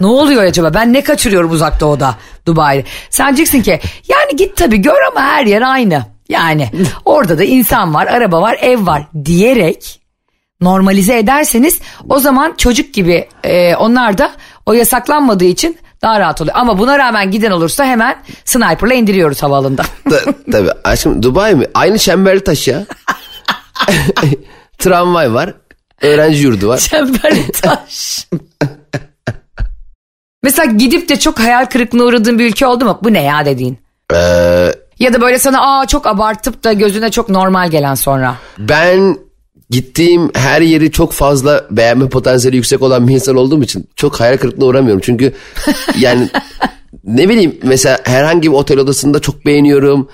ne oluyor acaba? Ben ne kaçırıyorum uzak doğuda Dubai'de? Sen diyeceksin ki yani git tabii gör ama her yer aynı. Yani orada da insan var, araba var, ev var diyerek normalize ederseniz o zaman çocuk gibi e, onlar da o yasaklanmadığı için daha rahat oluyor. Ama buna rağmen giden olursa hemen sniperla indiriyoruz havaalanında. Tabii aşkım Dubai mi? Aynı çemberli taş ya. Tramvay var. Öğrenci yurdu var. Çemberli taş. Mesela gidip de çok hayal kırıklığına uğradığın bir ülke oldu mu? Bu ne ya dediğin? Ee, ya da böyle sana aa çok abartıp da gözüne çok normal gelen sonra. Ben gittiğim her yeri çok fazla beğenme potansiyeli yüksek olan bir insan olduğum için çok hayal kırıklığına uğramıyorum. Çünkü yani ne bileyim mesela herhangi bir otel odasında çok beğeniyorum.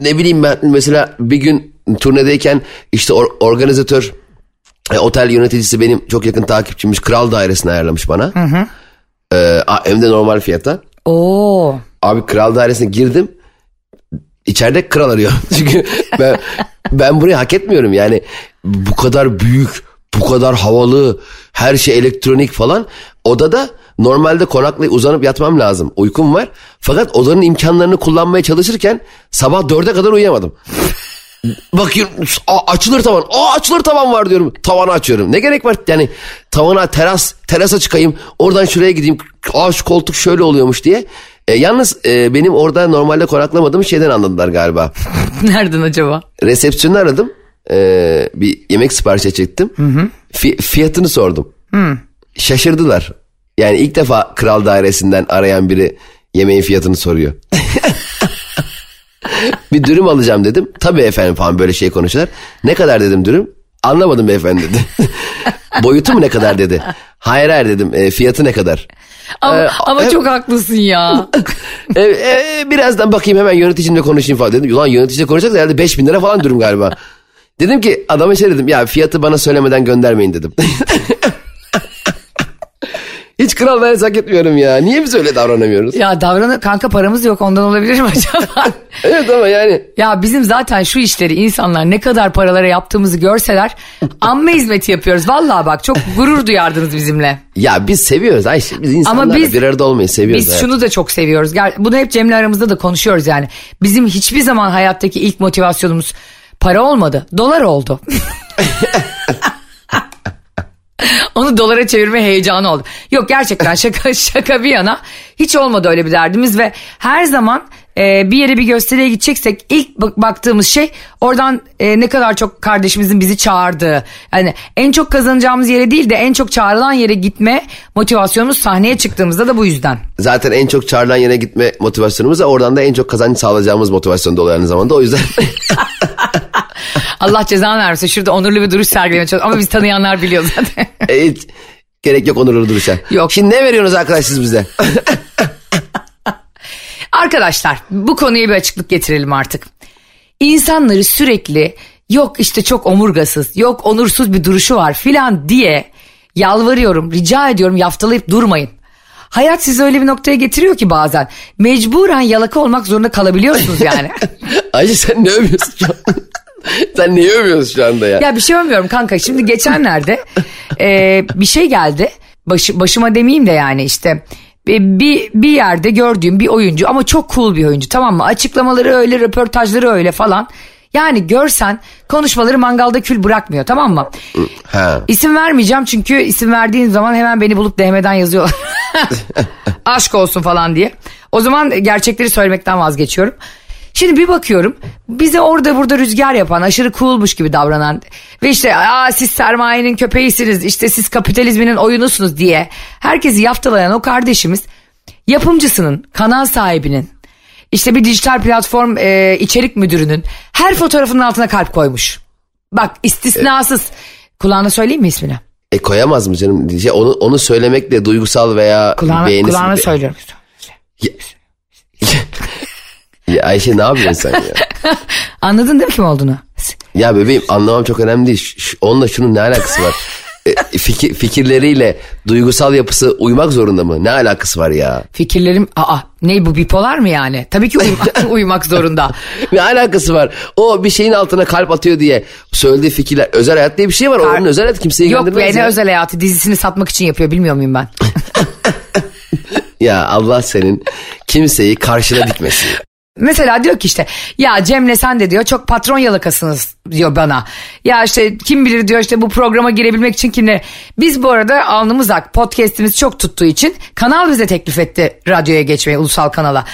Ne bileyim ben mesela bir gün turnedeyken işte or, organizatör e, otel yöneticisi benim çok yakın takipçimmiş kral dairesini ayarlamış bana. Hı hı. Ee, hem de normal fiyata. Oo. Abi kral dairesine girdim. İçeride kral arıyor. Çünkü ben, ben burayı hak etmiyorum yani bu kadar büyük, bu kadar havalı, her şey elektronik falan. Odada normalde konaklayıp uzanıp yatmam lazım. Uykum var. Fakat odanın imkanlarını kullanmaya çalışırken sabah dörde kadar uyuyamadım. Bakıyorum açılır tavan. Aa açılır tavan var diyorum. Tavanı açıyorum. Ne gerek var yani tavana teras terasa çıkayım. Oradan şuraya gideyim. Aa şu koltuk şöyle oluyormuş diye. E, yalnız e, benim orada normalde konaklamadığım şeyden anladılar galiba. Nereden acaba? Resepsiyonu aradım. E, bir yemek sipariş edecektim. Hı hı. Fi, fiyatını sordum. Hı. Şaşırdılar. Yani ilk defa kral dairesinden arayan biri yemeğin fiyatını soruyor. bir dürüm alacağım dedim. Tabii efendim falan böyle şey konuşuyorlar. Ne kadar dedim dürüm? Anlamadım beyefendi dedi. Boyutu mu ne kadar dedi. Hayır hayır dedim e, fiyatı ne kadar. Ama, ee, ama e, çok haklısın ya. e, e, birazdan bakayım hemen yöneticimle konuşayım falan dedim. Ulan yöneticiyle konuşacak da herhalde 5 bin lira falan durum galiba. dedim ki adama şey dedim ya fiyatı bana söylemeden göndermeyin dedim. Hiç kral ben hak etmiyorum ya. Niye biz öyle davranamıyoruz? Ya davranı kanka paramız yok ondan olabilir mi acaba? evet ama yani. Ya bizim zaten şu işleri insanlar ne kadar paralara yaptığımızı görseler amma hizmeti yapıyoruz. Vallahi bak çok gurur duyardınız bizimle. Ya biz seviyoruz Ayşe. Biz insanlarla ama biz, bir arada olmayı seviyoruz. Biz evet. şunu da çok seviyoruz. Bunu hep Cem'le aramızda da konuşuyoruz yani. Bizim hiçbir zaman hayattaki ilk motivasyonumuz para olmadı. Dolar oldu. Onu dolara çevirme heyecanı oldu. Yok gerçekten şaka şaka bir yana hiç olmadı öyle bir derdimiz ve her zaman e, bir yere bir gösteriye gideceksek ilk baktığımız şey oradan e, ne kadar çok kardeşimizin bizi çağırdığı. Yani en çok kazanacağımız yere değil de en çok çağrılan yere gitme motivasyonumuz sahneye çıktığımızda da bu yüzden. Zaten en çok çağrılan yere gitme motivasyonumuz da oradan da en çok kazanç sağlayacağımız motivasyon da oluyor aynı zamanda o yüzden. Allah cezanı versin. Şurada onurlu bir duruş sergilemeye çalışıyor. Ama biz tanıyanlar biliyor zaten. Hiç gerek yok onurlu duruşa. Yok. Şimdi ne veriyorsunuz arkadaş siz bize? Arkadaşlar bu konuya bir açıklık getirelim artık. İnsanları sürekli yok işte çok omurgasız, yok onursuz bir duruşu var filan diye yalvarıyorum, rica ediyorum yaftalayıp durmayın. Hayat sizi öyle bir noktaya getiriyor ki bazen. Mecburen yalaka olmak zorunda kalabiliyorsunuz yani. Ayşe sen ne övüyorsun? Sen niye övüyorsun şu anda ya? Ya bir şey övmüyorum kanka. Şimdi geçenlerde e, bir şey geldi. Başı, başıma demeyeyim de yani işte bir, bir yerde gördüğüm bir oyuncu ama çok cool bir oyuncu tamam mı? Açıklamaları öyle, röportajları öyle falan. Yani görsen konuşmaları mangalda kül bırakmıyor tamam mı? Ha. İsim vermeyeceğim çünkü isim verdiğin zaman hemen beni bulup DM'den yazıyorlar. Aşk olsun falan diye. O zaman gerçekleri söylemekten vazgeçiyorum. Şimdi bir bakıyorum bize orada burada rüzgar yapan aşırı coolmuş gibi davranan ve işte Aa, siz sermayenin köpeğisiniz işte siz kapitalizminin oyunusunuz diye herkesi yaftalayan o kardeşimiz yapımcısının kanal sahibinin işte bir dijital platform e, içerik müdürünün her fotoğrafının altına kalp koymuş. Bak istisnasız. E, Kulağına söyleyeyim mi ismini? E koyamaz mı canım? Şey, onu, onu söylemekle duygusal veya kulağına, beğenisi... Kulağına söylüyorum. Ya, ya Ayşe ne yapıyorsun sen ya? Anladın değil mi kim olduğunu? Ya bebeğim anlamam çok önemli değil. Ş- onunla şunun ne alakası var? E, fikir, fikirleriyle duygusal yapısı uymak zorunda mı? Ne alakası var ya? Fikirlerim aa ne bu bipolar mı yani? Tabii ki uyuma, uyumak zorunda. ne alakası var? O bir şeyin altına kalp atıyor diye söylediği fikirler özel hayat diye bir şey var. Kar- Onun özel hayatı kimseyi Yok be ne özel hayatı dizisini satmak için yapıyor bilmiyor muyum ben? ya Allah senin kimseyi karşına dikmesin. Mesela diyor ki işte ya Cem'le sen de diyor çok patron yalakasınız diyor bana. Ya işte kim bilir diyor işte bu programa girebilmek için kimle. Biz bu arada alnımız ak podcast'imiz çok tuttuğu için kanal bize teklif etti radyoya geçmeyi ulusal kanala.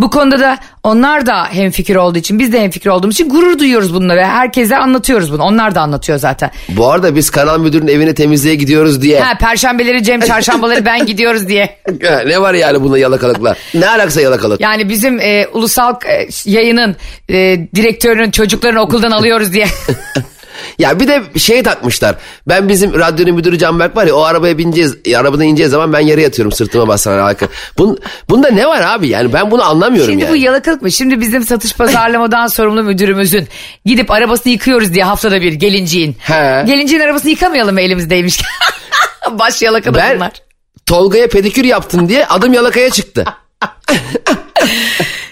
Bu konuda da onlar da hemfikir olduğu için biz de hemfikir olduğumuz için gurur duyuyoruz bununla ve herkese anlatıyoruz bunu. Onlar da anlatıyor zaten. Bu arada biz kanal müdürünün evine temizliğe gidiyoruz diye. Ha perşembeleri Cem çarşambaları ben gidiyoruz diye. ne var yani bunda yalakalıkla? Ne alakası yalakalık? Yani bizim e, ulusal e, yayının e, direktörünün çocuklarını okuldan alıyoruz diye. Ya bir de şey takmışlar. Ben bizim radyonun müdürü Canberk var ya o arabaya bineceğiz. Arabadan ineceğiz zaman ben yere yatıyorum sırtıma basarak. Arka. Bun, bunda ne var abi yani ben bunu anlamıyorum Şimdi yani. bu yalakalık mı? Şimdi bizim satış pazarlamadan sorumlu müdürümüzün gidip arabasını yıkıyoruz diye haftada bir gelinciğin. He. Gelinciğin arabasını yıkamayalım mı elimizdeymiş? Baş yalaka da bunlar. Tolga'ya pedikür yaptın diye adım yalakaya çıktı.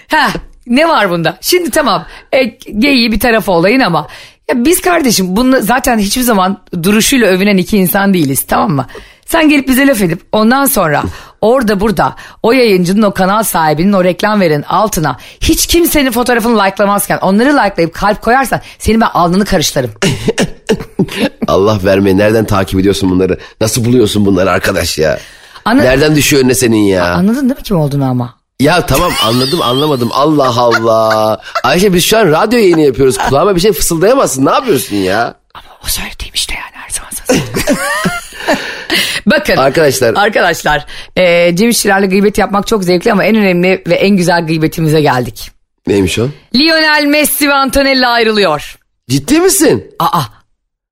ha, ne var bunda? Şimdi tamam e, geyiği bir tarafa olayın ama ya biz kardeşim bunu zaten hiçbir zaman duruşuyla övünen iki insan değiliz tamam mı? Sen gelip bize laf edip ondan sonra orada burada o yayıncının o kanal sahibinin o reklam verin altına hiç kimsenin fotoğrafını likelamazken onları likelayıp kalp koyarsan senin ben alnını karışlarım. Allah verme nereden takip ediyorsun bunları? Nasıl buluyorsun bunları arkadaş ya? Anı... Nereden düşüyor önüne senin ya? Anladın değil mi kim olduğunu ama? Ya tamam anladım anlamadım Allah Allah. Ayşe biz şu an radyo yayını yapıyoruz. Kulağıma bir şey fısıldayamazsın. Ne yapıyorsun ya? Ama o söylediğim işte yani her zaman Bakın arkadaşlar arkadaşlar e, Cem İşçilerle gıybet yapmak çok zevkli ama en önemli ve en güzel gıybetimize geldik. Neymiş o? Lionel Messi ve Antonella ayrılıyor. Ciddi misin? Aa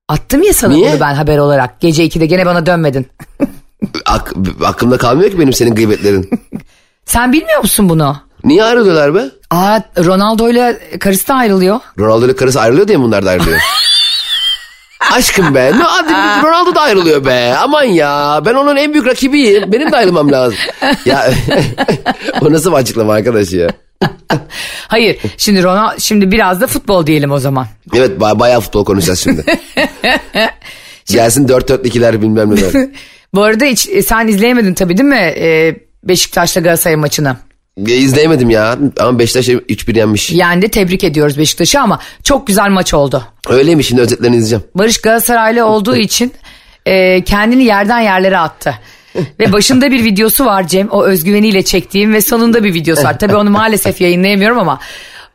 Attım ya sana Niye? bunu ben haber olarak. Gece 2'de gene bana dönmedin. Ak, aklımda kalmıyor ki benim senin gıybetlerin. Sen bilmiyor musun bunu? Niye ayrılıyorlar be? Aa Ronaldo ile karısı da ayrılıyor. Ronaldo ile karısı ayrılıyor diye bunlar da ayrılıyor? Aşkım be. Ne, hadi Ronaldo da ayrılıyor be. Aman ya. Ben onun en büyük rakibiyim. Benim de ayrılmam lazım. Ya o nasıl bir açıklama arkadaş ya? Hayır şimdi Ronaldo şimdi biraz da futbol diyelim o zaman. Evet baya, bayağı futbol konuşacağız şimdi. Gelsin 4-4-2'ler bilmem neler. Bu arada hiç, e, sen izleyemedin tabii değil mi e, Beşiktaş'la Galatasaray maçını? Ya, izleyemedim ya ama Beşiktaş 3-1 yenmiş. Yani de tebrik ediyoruz Beşiktaş'ı ama çok güzel maç oldu. Öyleymiş şimdi özetlerini izleyeceğim. Barış Galatasaraylı olduğu için e, kendini yerden yerlere attı. ve başında bir videosu var Cem o özgüveniyle çektiğim ve sonunda bir videosu var. Tabii onu maalesef yayınlayamıyorum ama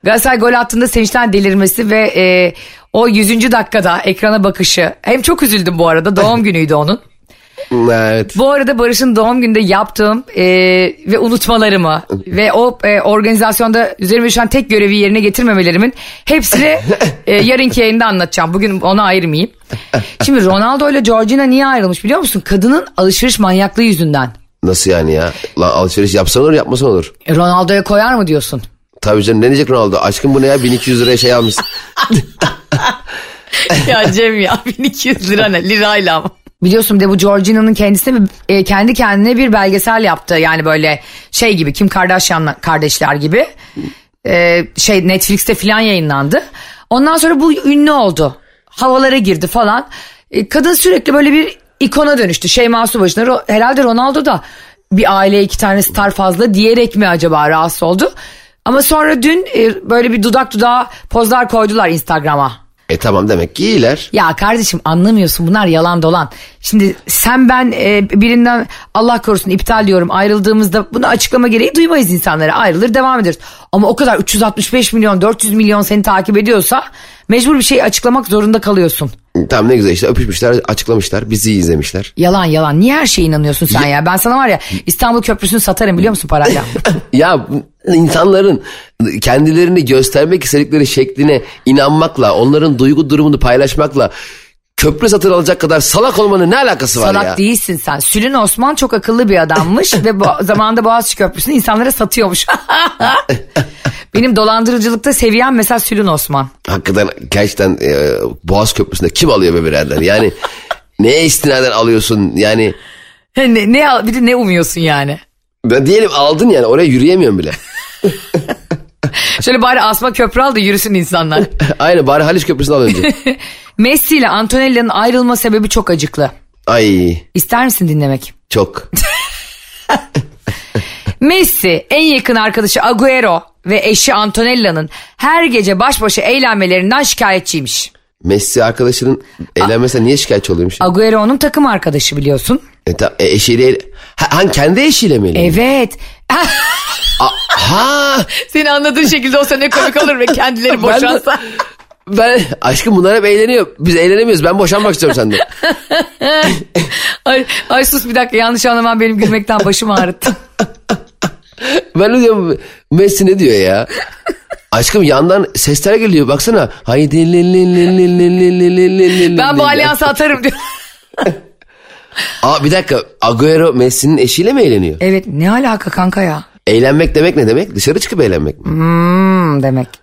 Galatasaray gol attığında sevinçten delirmesi ve e, o 100. dakikada ekrana bakışı hem çok üzüldüm bu arada doğum günüydü onun. Evet. Bu arada Barış'ın doğum günde yaptığım e, ve unutmalarımı ve o e, organizasyonda üzerime düşen tek görevi yerine getirmemelerimin hepsini e, yarınki yayında anlatacağım. Bugün ona ayırmayayım. Şimdi Ronaldo ile Georgina niye ayrılmış biliyor musun? Kadının alışveriş manyaklığı yüzünden. Nasıl yani ya? Lan alışveriş yapsan olur yapmasan olur. E, Ronaldo'ya koyar mı diyorsun? Tabii canım ne diyecek Ronaldo? Aşkım bu ne ya 1200 liraya şey almış. ya Cem ya 1200 lira ne lirayla ama. Biliyorsun de bu Georgina'nın kendisi e, kendi kendine bir belgesel yaptı. Yani böyle şey gibi Kim Kardashian kardeşler gibi. E, şey Netflix'te filan yayınlandı. Ondan sonra bu ünlü oldu. Havalara girdi falan. E, kadın sürekli böyle bir ikona dönüştü. Şey Subaşı'na herhalde Ronaldo da bir aile iki tane star fazla diyerek mi acaba rahatsız oldu? Ama sonra dün e, böyle bir dudak dudağa pozlar koydular Instagram'a. E tamam demek ki iyiler. Ya kardeşim anlamıyorsun bunlar yalan dolan. Şimdi sen ben e, birinden Allah korusun iptal diyorum ayrıldığımızda bunu açıklama gereği duymayız insanlara ayrılır devam ederiz. Ama o kadar 365 milyon 400 milyon seni takip ediyorsa mecbur bir şey açıklamak zorunda kalıyorsun. Tamam ne güzel işte öpüşmüşler açıklamışlar bizi izlemişler. Yalan yalan niye her şeye inanıyorsun sen ya? Ben sana var ya İstanbul Köprüsü'nü satarım biliyor musun parayla? Ya insanların kendilerini göstermek istedikleri şekline inanmakla onların duygu durumunu paylaşmakla köprü satın alacak kadar salak olmanın ne alakası var Salak ya? değilsin sen. Sülün Osman çok akıllı bir adammış ve bu zamanında Boğaziçi Köprüsü'nü insanlara satıyormuş. Benim dolandırıcılıkta seviyem mesela Sülün Osman. Hakikaten gerçekten e, Boğaz Köprüsü'nde kim alıyor be birader? Yani neye istinaden alıyorsun? Yani Ne, ne bir de ne umuyorsun yani? ben diyelim aldın yani oraya yürüyemiyorum bile. Şöyle bari asma köprü al da yürüsün insanlar. Aynı bari Haliç Köprüsü'nü al önce. Messi ile Antonella'nın ayrılma sebebi çok acıklı. Ay İster misin dinlemek? çok. Messi en yakın arkadaşı Agüero ve eşi Antonella'nın her gece baş başa eğlenmelerinden şikayetçiymiş. Messi arkadaşının eğlenmesine niye şikayetçi oluyormuş? Agüero onun takım arkadaşı biliyorsun. E, ta- e, eşiyle... Ha, han kendi eşiyle mi eğleniyor? Evet. Ha. Seni anladığın şekilde olsa ne komik olur ve kendileri boşansa. Ben, aşkım bunlar hep eğleniyor. Biz eğlenemiyoruz. Ben boşanmak istiyorum senden. ay, ay sus bir dakika yanlış anlamam benim gülmekten başım ağrıttı. ben diyorum Messi ne diyor ya? Aşkım yandan sesler geliyor baksana. Haydi Ben bu alyansı atarım diyor. Aa bir dakika Agüero Messi'nin eşiyle mi eğleniyor? Evet ne alaka kanka ya? Eğlenmek demek ne demek? Dışarı çıkıp eğlenmek mi? Hmm, demek.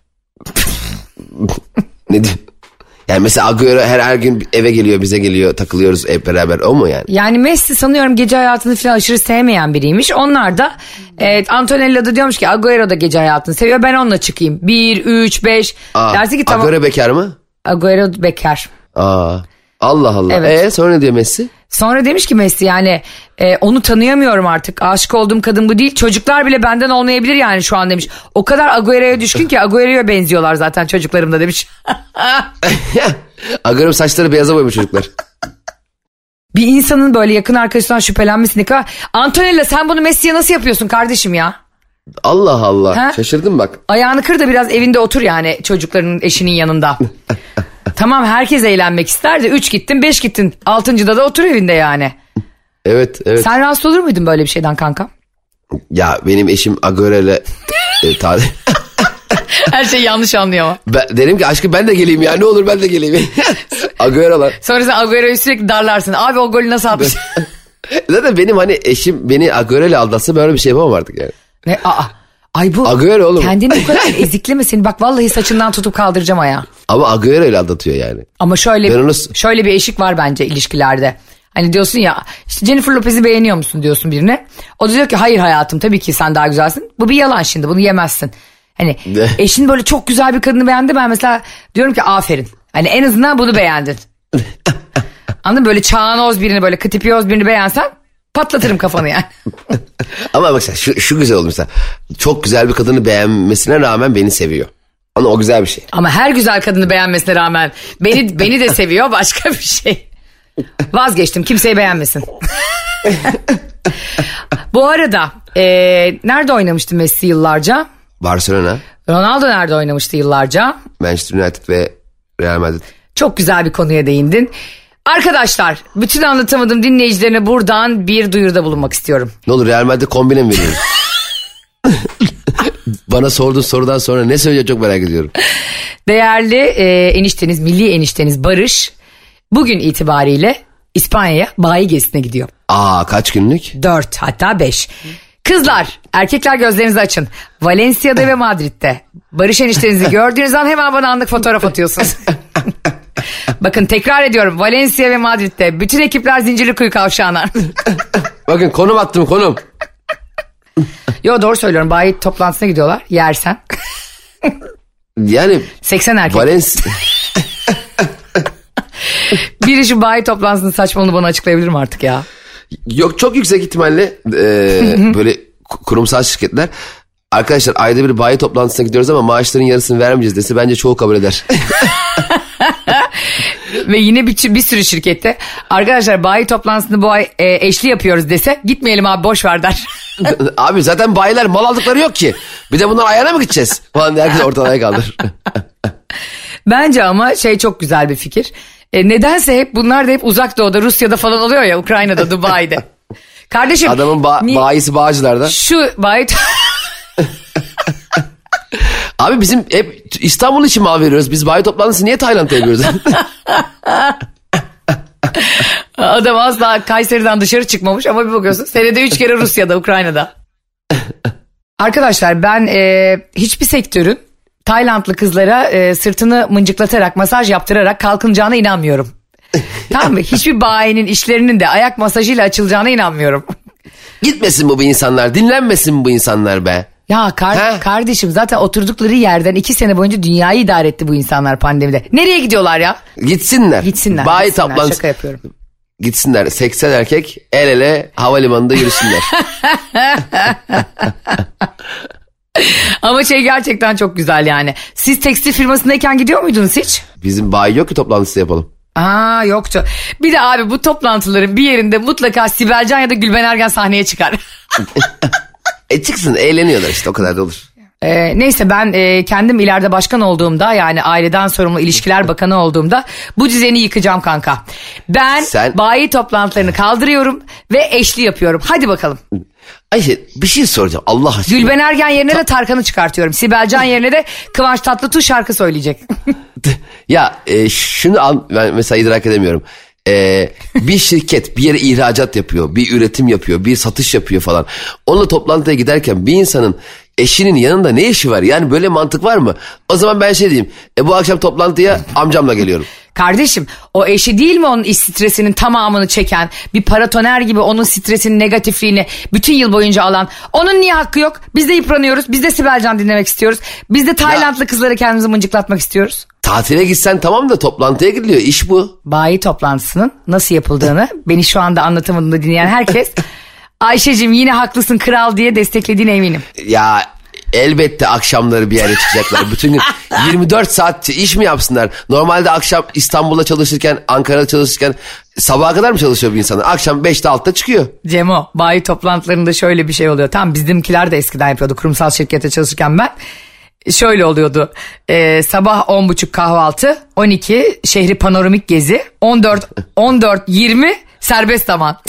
Ne diyor? Yani mesela Agüero her her gün eve geliyor bize geliyor takılıyoruz hep beraber o mu yani? Yani Messi sanıyorum gece hayatını falan aşırı sevmeyen biriymiş. Onlar da evet, Antonella da diyormuş ki Agüero da gece hayatını seviyor ben onunla çıkayım. Bir, üç, beş. Aa, Dersi ki tamam. Agüero bekar mı? Agüero bekar. Aa, Allah Allah. Evet. Ee, sonra ne diyor Messi? Sonra demiş ki Messi yani e, onu tanıyamıyorum artık. Aşık olduğum kadın bu değil. Çocuklar bile benden olmayabilir yani şu an demiş. O kadar Agüero'ya düşkün ki Agüero'ya benziyorlar zaten çocuklarım da demiş. Agüero saçları beyaza boyamış çocuklar. Bir insanın böyle yakın arkadaşından şüphelenmesi ne kadar... Antonella sen bunu Messi'ye nasıl yapıyorsun kardeşim ya? Allah Allah. Ha? Şaşırdım bak. Ayağını kır da biraz evinde otur yani çocukların eşinin yanında. tamam herkes eğlenmek ister de 3 gittin 5 gittin. Altıncıda da otur evinde yani. Evet evet. Sen rahatsız olur muydun böyle bir şeyden kanka? Ya benim eşim Agüero'yla e, ta- Her şey yanlış anlıyor. ben, derim ki aşkım ben de geleyim ya ne olur ben de geleyim. Agüero lan. Sonra sen Agüero'yu sürekli darlarsın. Abi o golü nasıl atmış? Zaten benim hani eşim beni Agüero ile aldatsa böyle bir şey yapamam artık yani. ne? Aa. Ay bu Agüero oğlum. kendini bu kadar ezikleme seni. Bak vallahi saçından tutup kaldıracağım ayağı. Ama Agüero ile aldatıyor yani. Ama şöyle Ben onu- şöyle bir eşik var bence ilişkilerde. Hani diyorsun ya işte Jennifer Lopez'i beğeniyor musun diyorsun birine. O da diyor ki hayır hayatım tabii ki sen daha güzelsin. Bu bir yalan şimdi bunu yemezsin. Hani Ne? eşin böyle çok güzel bir kadını beğendi ben mesela diyorum ki aferin. Hani en azından bunu beğendin. Anladın mı? Böyle çağanoz birini böyle kıtipiyoz birini beğensen patlatırım kafanı yani. Ama bak sen şu, şu güzel olmuş mesela. Çok güzel bir kadını beğenmesine rağmen beni seviyor. Ama o güzel bir şey. Ama her güzel kadını beğenmesine rağmen beni beni de seviyor başka bir şey. Vazgeçtim kimseyi beğenmesin. Bu arada e, nerede oynamıştı Messi yıllarca? Barcelona, Ronaldo nerede oynamıştı yıllarca? Manchester United ve Real Madrid. Çok güzel bir konuya değindin. Arkadaşlar bütün anlatamadım dinleyicilerine buradan bir duyuruda bulunmak istiyorum. Ne olur Real Madrid kombine mi veriyoruz? Bana sorduğun sorudan sonra ne söyleyecek çok merak ediyorum. Değerli e, enişteniz, milli enişteniz Barış bugün itibariyle İspanya'ya bayi gezisine gidiyor. Aa kaç günlük? 4 hatta 5. Kızlar erkekler gözlerinizi açın. Valencia'da ve Madrid'de. Barış eniştenizi gördüğünüz an hemen bana anlık fotoğraf atıyorsunuz. Bakın tekrar ediyorum Valencia ve Madrid'de bütün ekipler Zincirlikuyu kavşağına. Bakın konum attım konum. Yo doğru söylüyorum bayi toplantısına gidiyorlar yersen. Yani 80 erkek. Valencia... Biri şu bayi toplantısının saçmalığını bana açıklayabilir mi artık ya? Yok çok yüksek ihtimalle e, böyle ku- kurumsal şirketler arkadaşlar ayda bir bayi toplantısına gidiyoruz ama maaşların yarısını vermeyeceğiz dese bence çoğu kabul eder. Ve yine bir, bir sürü şirkette arkadaşlar bayi toplantısını bu ay e, eşli yapıyoruz dese gitmeyelim abi boş ver der. Abi zaten bayiler mal aldıkları yok ki. Bir de bunlar ayağına mı gideceğiz? Falan herkes ortalığa kaldır. Bence ama şey çok güzel bir fikir. E, nedense hep bunlar da hep uzak doğuda Rusya'da falan oluyor ya Ukrayna'da Dubai'de. Kardeşim Adamın ba- bayisi bağcılarda. şu bayi Abi bizim hep İstanbul için mal veriyoruz. Biz bayi toplantısı niye Tayland'da yapıyoruz? adam asla Kayseri'den dışarı çıkmamış ama bir bakıyorsun senede üç kere Rusya'da Ukrayna'da. Arkadaşlar ben e, hiçbir sektörün Taylandlı kızlara e, sırtını mıncıklatarak masaj yaptırarak kalkınacağına inanmıyorum. tamam mı? Hiçbir bayinin işlerinin de ayak masajıyla açılacağına inanmıyorum. Gitmesin bu bu insanlar. Dinlenmesin bu insanlar be. Ya kar- He? kardeşim zaten oturdukları yerden iki sene boyunca dünyayı idare etti bu insanlar pandemide. Nereye gidiyorlar ya? Gitsinler. Gitsinler. Bayi gitsinler. toplantısı. Şaka yapıyorum. Gitsinler. 80 erkek el ele havalimanında yürüsünler. Ama şey gerçekten çok güzel yani. Siz tekstil firmasındayken gidiyor muydunuz hiç? Bizim bayi yok ki toplantısı yapalım. Aa yoktu. Bir de abi bu toplantıların bir yerinde mutlaka Sibel Can ya da Gülben Ergen sahneye çıkar. E çıksın eğleniyorlar işte o kadar da olur. Ee, neyse ben e, kendim ileride başkan olduğumda yani aileden sorumlu ilişkiler bakanı olduğumda bu düzeni yıkacağım kanka. Ben Sen- bayi toplantılarını kaldırıyorum ve eşli yapıyorum. Hadi bakalım. Ayşe bir şey soracağım Allah aşkına. Gülben Ergen yerine de Tarkan'ı çıkartıyorum. Sibel Can yerine de Kıvanç Tatlıtuğ şarkı söyleyecek. Ya e, şunu an, ben mesela idrak edemiyorum. E, bir şirket bir yere ihracat yapıyor, bir üretim yapıyor, bir satış yapıyor falan. Onunla toplantıya giderken bir insanın eşinin yanında ne işi var? Yani böyle mantık var mı? O zaman ben şey diyeyim. E, bu akşam toplantıya amcamla geliyorum. Kardeşim o eşi değil mi onun iş stresinin tamamını çeken bir paratoner gibi onun stresinin negatifliğini bütün yıl boyunca alan onun niye hakkı yok? Biz de yıpranıyoruz biz de Sibel Can dinlemek istiyoruz. Biz de Taylandlı kızları kendimizi mıncıklatmak istiyoruz. Tatile gitsen tamam da toplantıya gidiliyor. İş bu. Bayi toplantısının nasıl yapıldığını beni şu anda anlatamadığımda dinleyen herkes Ayşe'cim yine haklısın kral diye desteklediğine eminim. Ya elbette akşamları bir yere çıkacaklar. Bütün gün 24 saat iş mi yapsınlar? Normalde akşam İstanbul'da çalışırken, Ankara'da çalışırken sabaha kadar mı çalışıyor bir insanlar? Akşam 5'te 6'da çıkıyor. Cemo bayi toplantılarında şöyle bir şey oluyor. Tam bizimkiler de eskiden yapıyordu kurumsal şirkette çalışırken ben. Şöyle oluyordu. Ee, sabah 10.30 kahvaltı, 12 şehri panoramik gezi, 14 14 20 serbest zaman.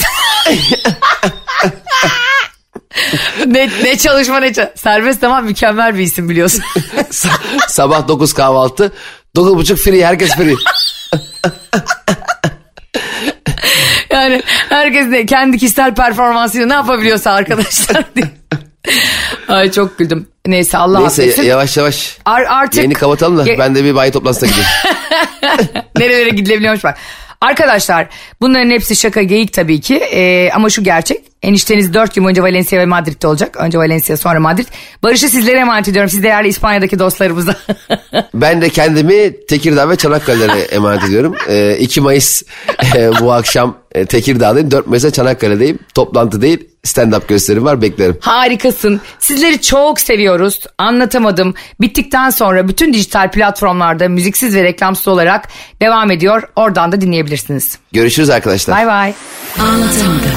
ne, ne çalışma ne ça- Serbest zaman mükemmel bir isim biliyorsun. Sabah 9 kahvaltı, 9.30 free, herkes free. yani herkes de kendi kişisel performansıyla ne yapabiliyorsa arkadaşlar diye. Ay çok güldüm. Neyse Allah Neyse affetsin. yavaş yavaş. Ar- artık Yayını kapatalım da Ge- ben de bir bayi toplantısına gideyim. Nerelere gidilebiliyormuş bak. Arkadaşlar bunların hepsi şaka geyik tabii ki Ee, ama şu gerçek. Enişteniz 4 gün boyunca Valencia ve Madrid'de olacak. Önce Valencia sonra Madrid. Barış'ı sizlere emanet ediyorum. Siz değerli İspanya'daki dostlarımıza. Ben de kendimi Tekirdağ ve Çanakkale'lere emanet ediyorum. Ee, 2 Mayıs e, bu akşam e, Tekirdağ'dayım. 4 Mayıs'ta Çanakkale'deyim. Toplantı değil stand-up gösterim var beklerim. Harikasın. Sizleri çok seviyoruz. Anlatamadım. Bittikten sonra bütün dijital platformlarda müziksiz ve reklamsız olarak devam ediyor. Oradan da dinleyebilirsiniz. Görüşürüz arkadaşlar. Bay bay. Anlatamadım.